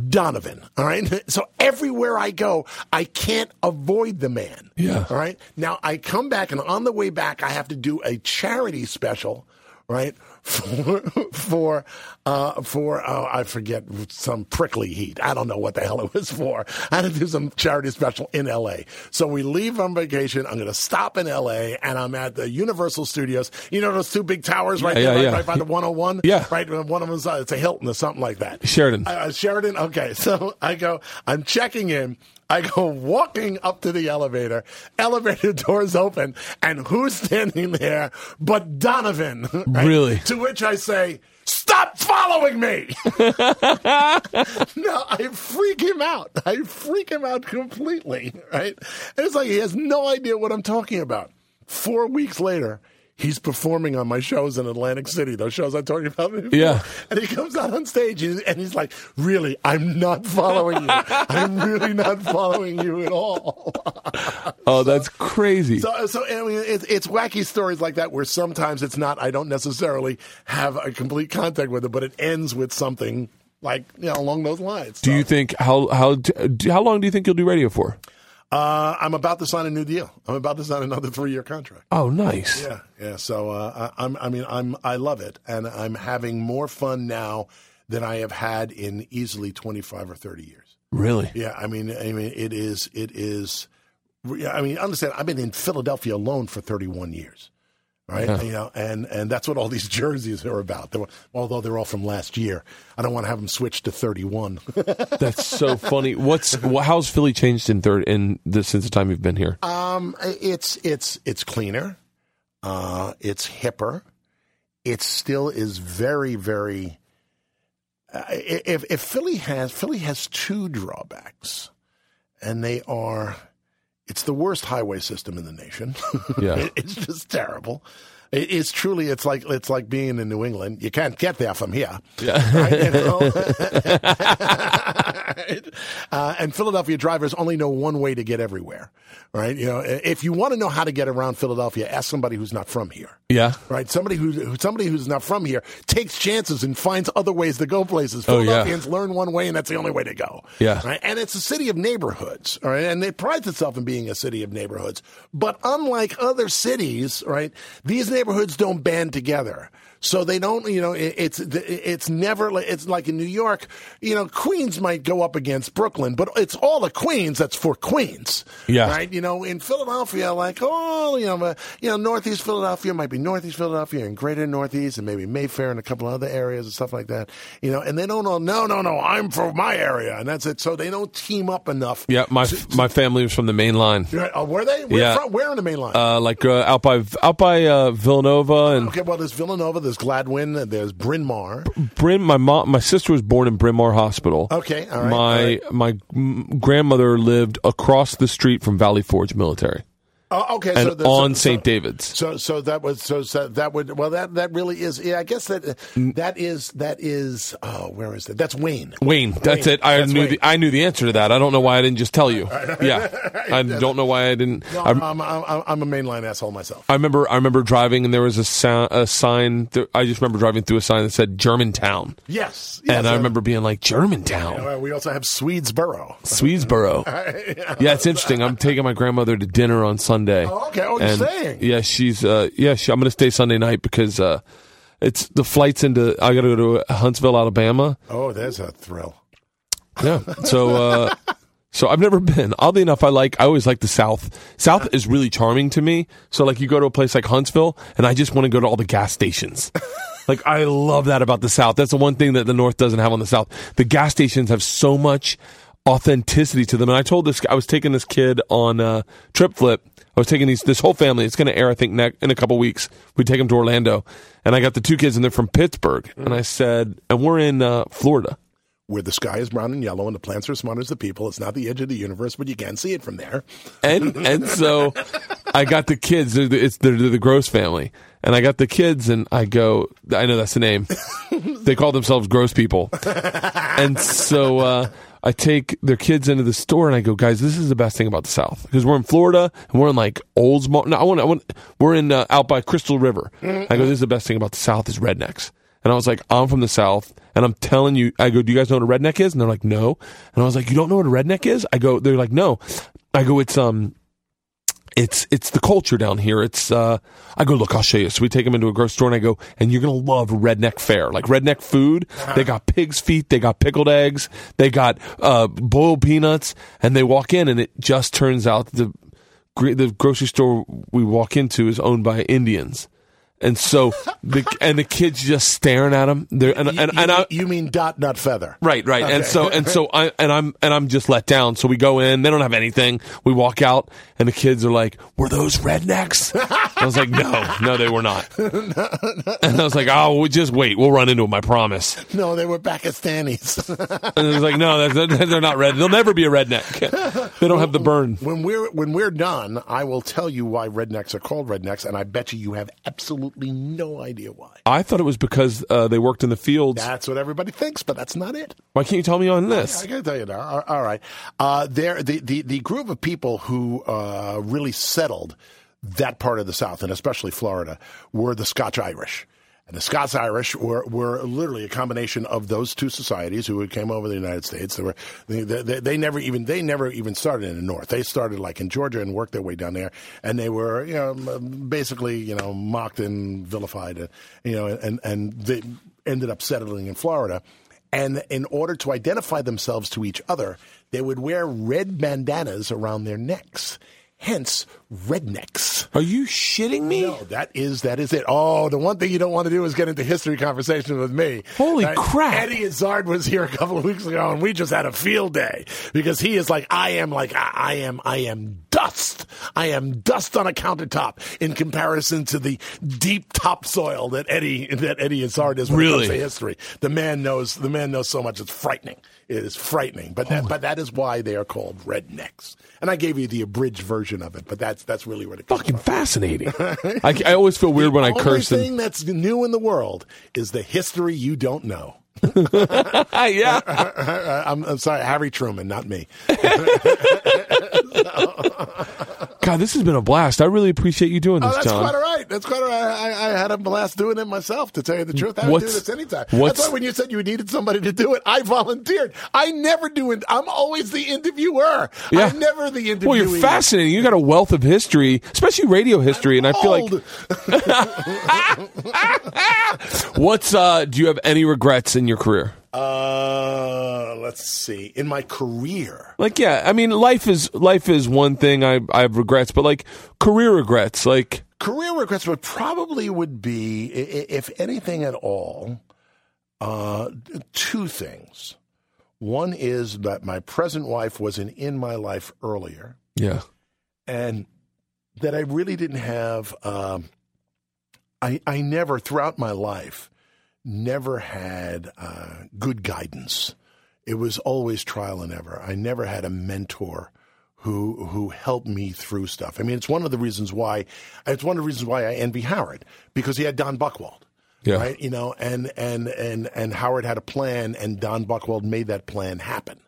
Donovan. All right. So everywhere I go, I can't avoid the man. Yeah. All right. Now I come back, and on the way back, I have to do a charity special, right, for for uh, for oh, I forget some prickly heat. I don't know what the hell it was for. I had to do some charity special in L.A. So we leave on vacation. I'm going to stop in L.A. and I'm at the Universal Studios. You know those two big towers right Yeah, there, yeah, right, yeah. right by the 101. Yeah. right. One of them's uh, it's a Hilton or something like that. Sheraton. Uh, Sheraton. Okay, so I go. I'm checking in. I go walking up to the elevator. Elevator doors open, and who's standing there but Donovan? right? Really? To which I say, "Stop following me!" no, I freak him out. I freak him out completely. Right? And it's like he has no idea what I'm talking about. Four weeks later. He's performing on my shows in Atlantic City, those shows I told you about before. Yeah. And he comes out on stage and he's like, Really, I'm not following you. I'm really not following you at all. Oh, that's crazy. So, so I mean, it's, it's wacky stories like that where sometimes it's not, I don't necessarily have a complete contact with it, but it ends with something like, you know, along those lines. do So, you think how how how long do you think you'll do radio for? Uh, I'm about to sign a new deal. I'm about to sign another three year contract. Oh, nice. Yeah, yeah. So uh, I, I'm, I mean, I'm, I love it, and I'm having more fun now than I have had in easily 25 or 30 years. Really? Yeah, I mean, I mean, it is, it is. I mean, understand. I've been in Philadelphia alone for 31 years, right? You know, and and that's what all these jerseys are about. They were, although they're all from last year, I don't want to have them switched to 31. That's so funny. What's how's Philly changed in third in the since the time you've been here? Um, it's it's it's cleaner. Uh, it's hipper. It still is very very. Uh, if if Philly has Philly has two drawbacks, and they are, it's the worst highway system in the nation. Yeah. It's just terrible. It- It's truly, it's like it's like being in New England. You can't get there from here. Yeah. Right, you know? uh, and Philadelphia drivers only know one way to get everywhere, right? You know, if you want to know how to get around Philadelphia, ask somebody who's not from here, yeah. right? Somebody who somebody who's not from here takes chances and finds other ways to go places. Oh, yeah. Philadelphians learn one way, and that's the only way to go. Yeah. right? and it's a city of neighborhoods, right? And it prides itself in being a city of neighborhoods. But unlike other cities, right, these neighborhoods don't band together. So they don't, you know, it- it's it's never it's like in New York, you know, Queens might go up against Brooklyn, but it's all the Queens that's for Queens, Yeah. right? You know, in Philadelphia, like oh, you know, uh, you know, Northeast Philadelphia might be Northeast Philadelphia and Greater Northeast, and maybe Mayfair and a couple other areas and stuff like that, you know, and they don't know, no, no, no, I'm from my area, and that's it. So they don't team up enough. Yeah. My my family was from the main line. Right, uh, were they? Where, Yeah. from, where in the main line? Uh, like uh, out by out by uh, Villanova and okay, well, there's Villanova, there's Gladwyne, there's Bryn Mawr. Bryn. My mom, my sister was born in Bryn Mawr Hospital. Okay, all right. my all right. my grandmother lived across the street from Valley Forge Military Oh, okay, and so the- on so- St. so- David's. So, so that was so, so that would well that that really is yeah I guess that that is that is oh where is that that's Wayne Wayne, that's Wayne. it. I That's knew Wayne. the I knew the answer to that. I don't know why I didn't just tell you. Yeah, I don't know why I didn't. No, I'm, I'm, I'm, I'm a mainline asshole myself. I remember I remember driving and there was a, sound, a sign. That, I just remember driving through a sign that said Germantown, Yes, yes and I uh, remember being like Germantown, uh, we also have Swedesboro. Swedesboro. Yeah, it's interesting. I'm taking my grandmother to dinner on Sunday. Oh, okay. Oh, you're and staying. yeah, she's uh, yeah, she, I'm going to stay Sunday night because uh, it's the flights into. I got to go to Huntsville, Alabama. Oh, there's a thrill. Yeah. So uh so I've never been. Oddly enough, I like I always like the South. South is really charming to me. So like you go to a place like Huntsville and I just want to go to all the gas stations. like I love that about the South. That's the one thing that the North doesn't have on the South. The gas stations have so much authenticity to them. And I told this I was taking this kid on uh trip flip. I was taking these this whole family. It's going to air I think ne- in a couple weeks. We take them to Orlando. And I got the two kids and they're from Pittsburgh. And I said, and we're in uh Florida. Where the sky is brown and yellow and the plants are as smart as the people. It's not the edge of the universe, but you can see it from there. and and so I got the kids. They're the, it's they're the Gross family, and I got the kids, and I go. I know that's the name. they call themselves Gross people, and so uh, I take their kids into the store, and I go, guys, this is the best thing about the South because we're in Florida and we're in like Oldsmar. No, I want. I want. We're in uh, out by Crystal River. I go, this is the best thing about the South is rednecks. And I was like, I'm from the South, and I'm telling you, I go, do you guys know what a redneck is? And they're like, no. And I was like, you don't know what a redneck is? I go, they're like, no. I go, it's um, it's it's the culture down here. It's uh, I go look, I'll show you. So we take them into a grocery store and I go, and you're gonna love redneck fare, like redneck food. They got pig's feet, they got pickled eggs, they got uh, boiled peanuts, and they walk in and it just turns out the the grocery store we walk into is owned by Indians. And so the and the kids just staring at them. They're, and, You, and, you, and I, you mean dot nut feather? Right, right. And so and so I and I'm and I'm just let down. So we go in, they don't have anything. We walk out and the kids are like, "Were those rednecks?" I was like, "No, no they were not." And I was like, "Oh, we just wait. We'll run into them, I promise." No, they were Pakistanis. And it was like, "No, they're, they're not red. They'll never be a redneck. They don't have the burn." when we're when we're done, I will tell you why rednecks are called rednecks, and I bet you you have absolutely no idea why. I thought it was because uh, they worked in the fields. That's what everybody thinks, but that's not it. Why can't you tell me on this? I can tell you now. All- All right, uh, there the, the the group of people who uh, really settled that part of the South, and especially Florida, were the Scotch Irish. And the Scots Irish were, were literally a combination of those two societies who came over the United States. They were they, they, they never even they never even started in the North. They started like in Georgia and worked their way down there. And they were you know basically you know mocked and vilified, uh, you know, and and they ended up settling in Florida. And in order to identify themselves to each other, they would wear red bandanas around their necks. Hence, rednecks. Are you shitting me? No, that is that is it. Oh, the one thing you don't want to do is get into history conversation with me. Holy Uh, crap. Eddie Izzard was here a couple of weeks ago, and we just had a field day because he is like, I am like, I, I am, I am dust. I am dust on a countertop in comparison to the deep topsoil that Eddie that Eddie Izzard is when it Really? comes to history. The man knows. The man knows so much. It's frightening. It is frightening. But that, but that is why they are called rednecks. And I gave you the abridged version of it, but that's that's really what it comes Fucking from. fascinating. I, I always feel weird when I curse. and- thing that's new in the world is the history you don't know. yeah. Uh, I'm, I'm sorry, Harry Truman, not me. God, this has been a blast. I really appreciate you doing Oh, this, that's John. quite all right. That's quite all right. I, I had a blast doing it myself, to tell you the truth. I would do this anytime. That's why when you said you needed somebody to do it, I volunteered. I never do it. I'm always the interviewer. Yeah. I'm never the interviewee. Well, you're fascinating. You got a wealth of history, especially radio history, and I feel like what's uh do you have any regrets in your career? Uh, let's see. In my career, Like yeah, I mean life is life is one thing I I have regrets, but like career regrets, like career regrets would probably would be, if anything at all, uh, two things. One is that my present wife wasn't in my life earlier, yeah. and that I really didn't have. Um, I I never throughout my life never had uh, good guidance. It was always trial and error. I never had a mentor who who helped me through stuff. I mean, it's one of the reasons why it's one of the reasons why I envy Howard because he had Don Buchwald. Yeah. Right, you know, and and and and Howard had a plan, and Don Buchwald made that plan happen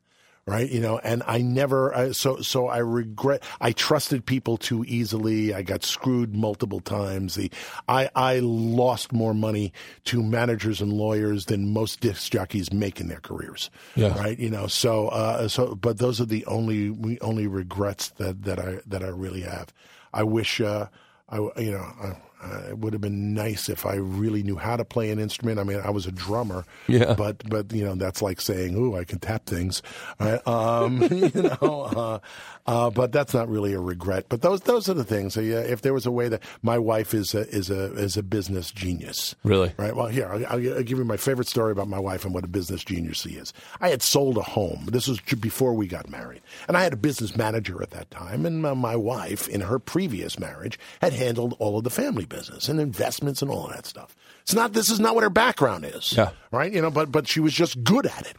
right? You know and i never I, so so i regret i trusted people too easily. I got screwed multiple times. The i i lost more money to managers and lawyers than most disc jockeys make in their careers Yeah. right? You know so uh so but those are the only we only regrets that that i that i really have. I wish uh i you know I, uh, it would have been nice if I really knew how to play an instrument. I mean, I was a drummer, Yeah. but but you know that's like saying, "Ooh, I can tap things," right? Um, you know, uh, uh, but that's not really a regret. But those those are the things. So, yeah, if there was a way that my wife is a, is a is a business genius, Really? right? Well, here I'll, I'll I'll give you my favorite story about my wife and what a business genius she is. I had sold a home. This was before we got married, and I had a business manager at that time. And my, my wife, in her previous marriage, had handled all of the family business and investments and all of that stuff. It's not. This is not what her background is. Yeah. Right. You know. But but she was just good at it.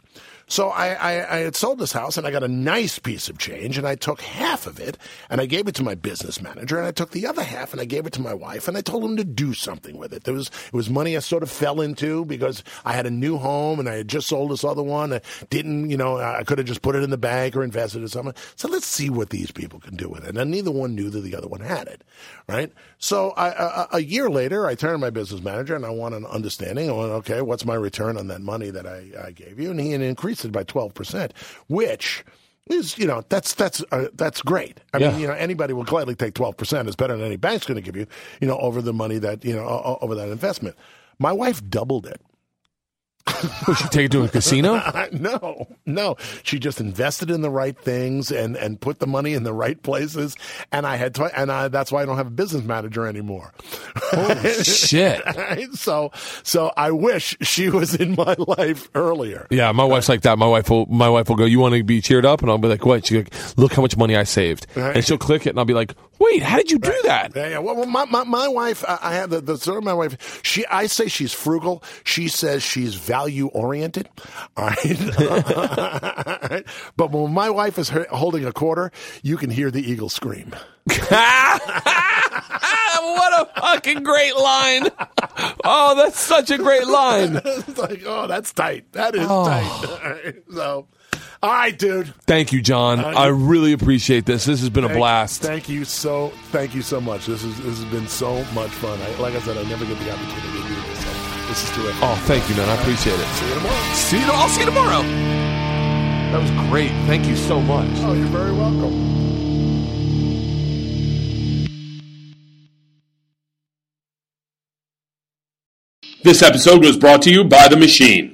So I, I, I had sold this house and I got a nice piece of change and I took half of it and I gave it to my business manager and I took the other half and I gave it to my wife and I told him to do something with it. There was it was money I sort of fell into because I had a new home and I had just sold this other one. I didn't, you know, I could have just put it in the bank or invested in something. So let's see what these people can do with it. And neither one knew that the other one had it, right? So I, a, a year later, I turned to my business manager and I want an understanding. I went, okay, what's my return on that money that I, I gave you? And he increased it by 12%, which is you know that's that's uh, that's great. I Yeah. mean, you know, anybody will gladly take twelve percent. It's better than any bank's going to give you. You know, over the money that you know o- over that investment. My wife doubled it. Would she take it to a casino? no, no. She just invested in the right things and, and put the money in the right places. And I had to, and I, that's why I don't have a business manager anymore. Shit. So, so I wish she was in my life earlier. Yeah, my wife's like that. My wife will my wife will go, "You want to be cheered up?" And I'll be like, "What?" She's like, "Look how much money I saved." Right. And she'll click it, and I'll be like, "Wait, how did you do that?" Yeah, yeah. Well, my, my, my wife, I I have the, the sort of my wife, she, I say she's frugal. She says she's value oriented. All right. but when my wife is holding a quarter, you can hear the eagle scream. what a fucking great line! Oh, that's such a great line. it's like, oh, that's tight. That is Oh. tight. All right. So, all right, dude. Thank you, John. Uh, I really appreciate this. This has been a blast. Thank you so. Thank you so much. This is this has been so much fun. I, like I said, I never get the opportunity to do this. So this is terrific. Oh, thank you, man. I appreciate it. See you tomorrow. See you. I'll see you tomorrow. That was great. Thank you so much. Oh, you're very welcome. This episode was brought to you by The Machine.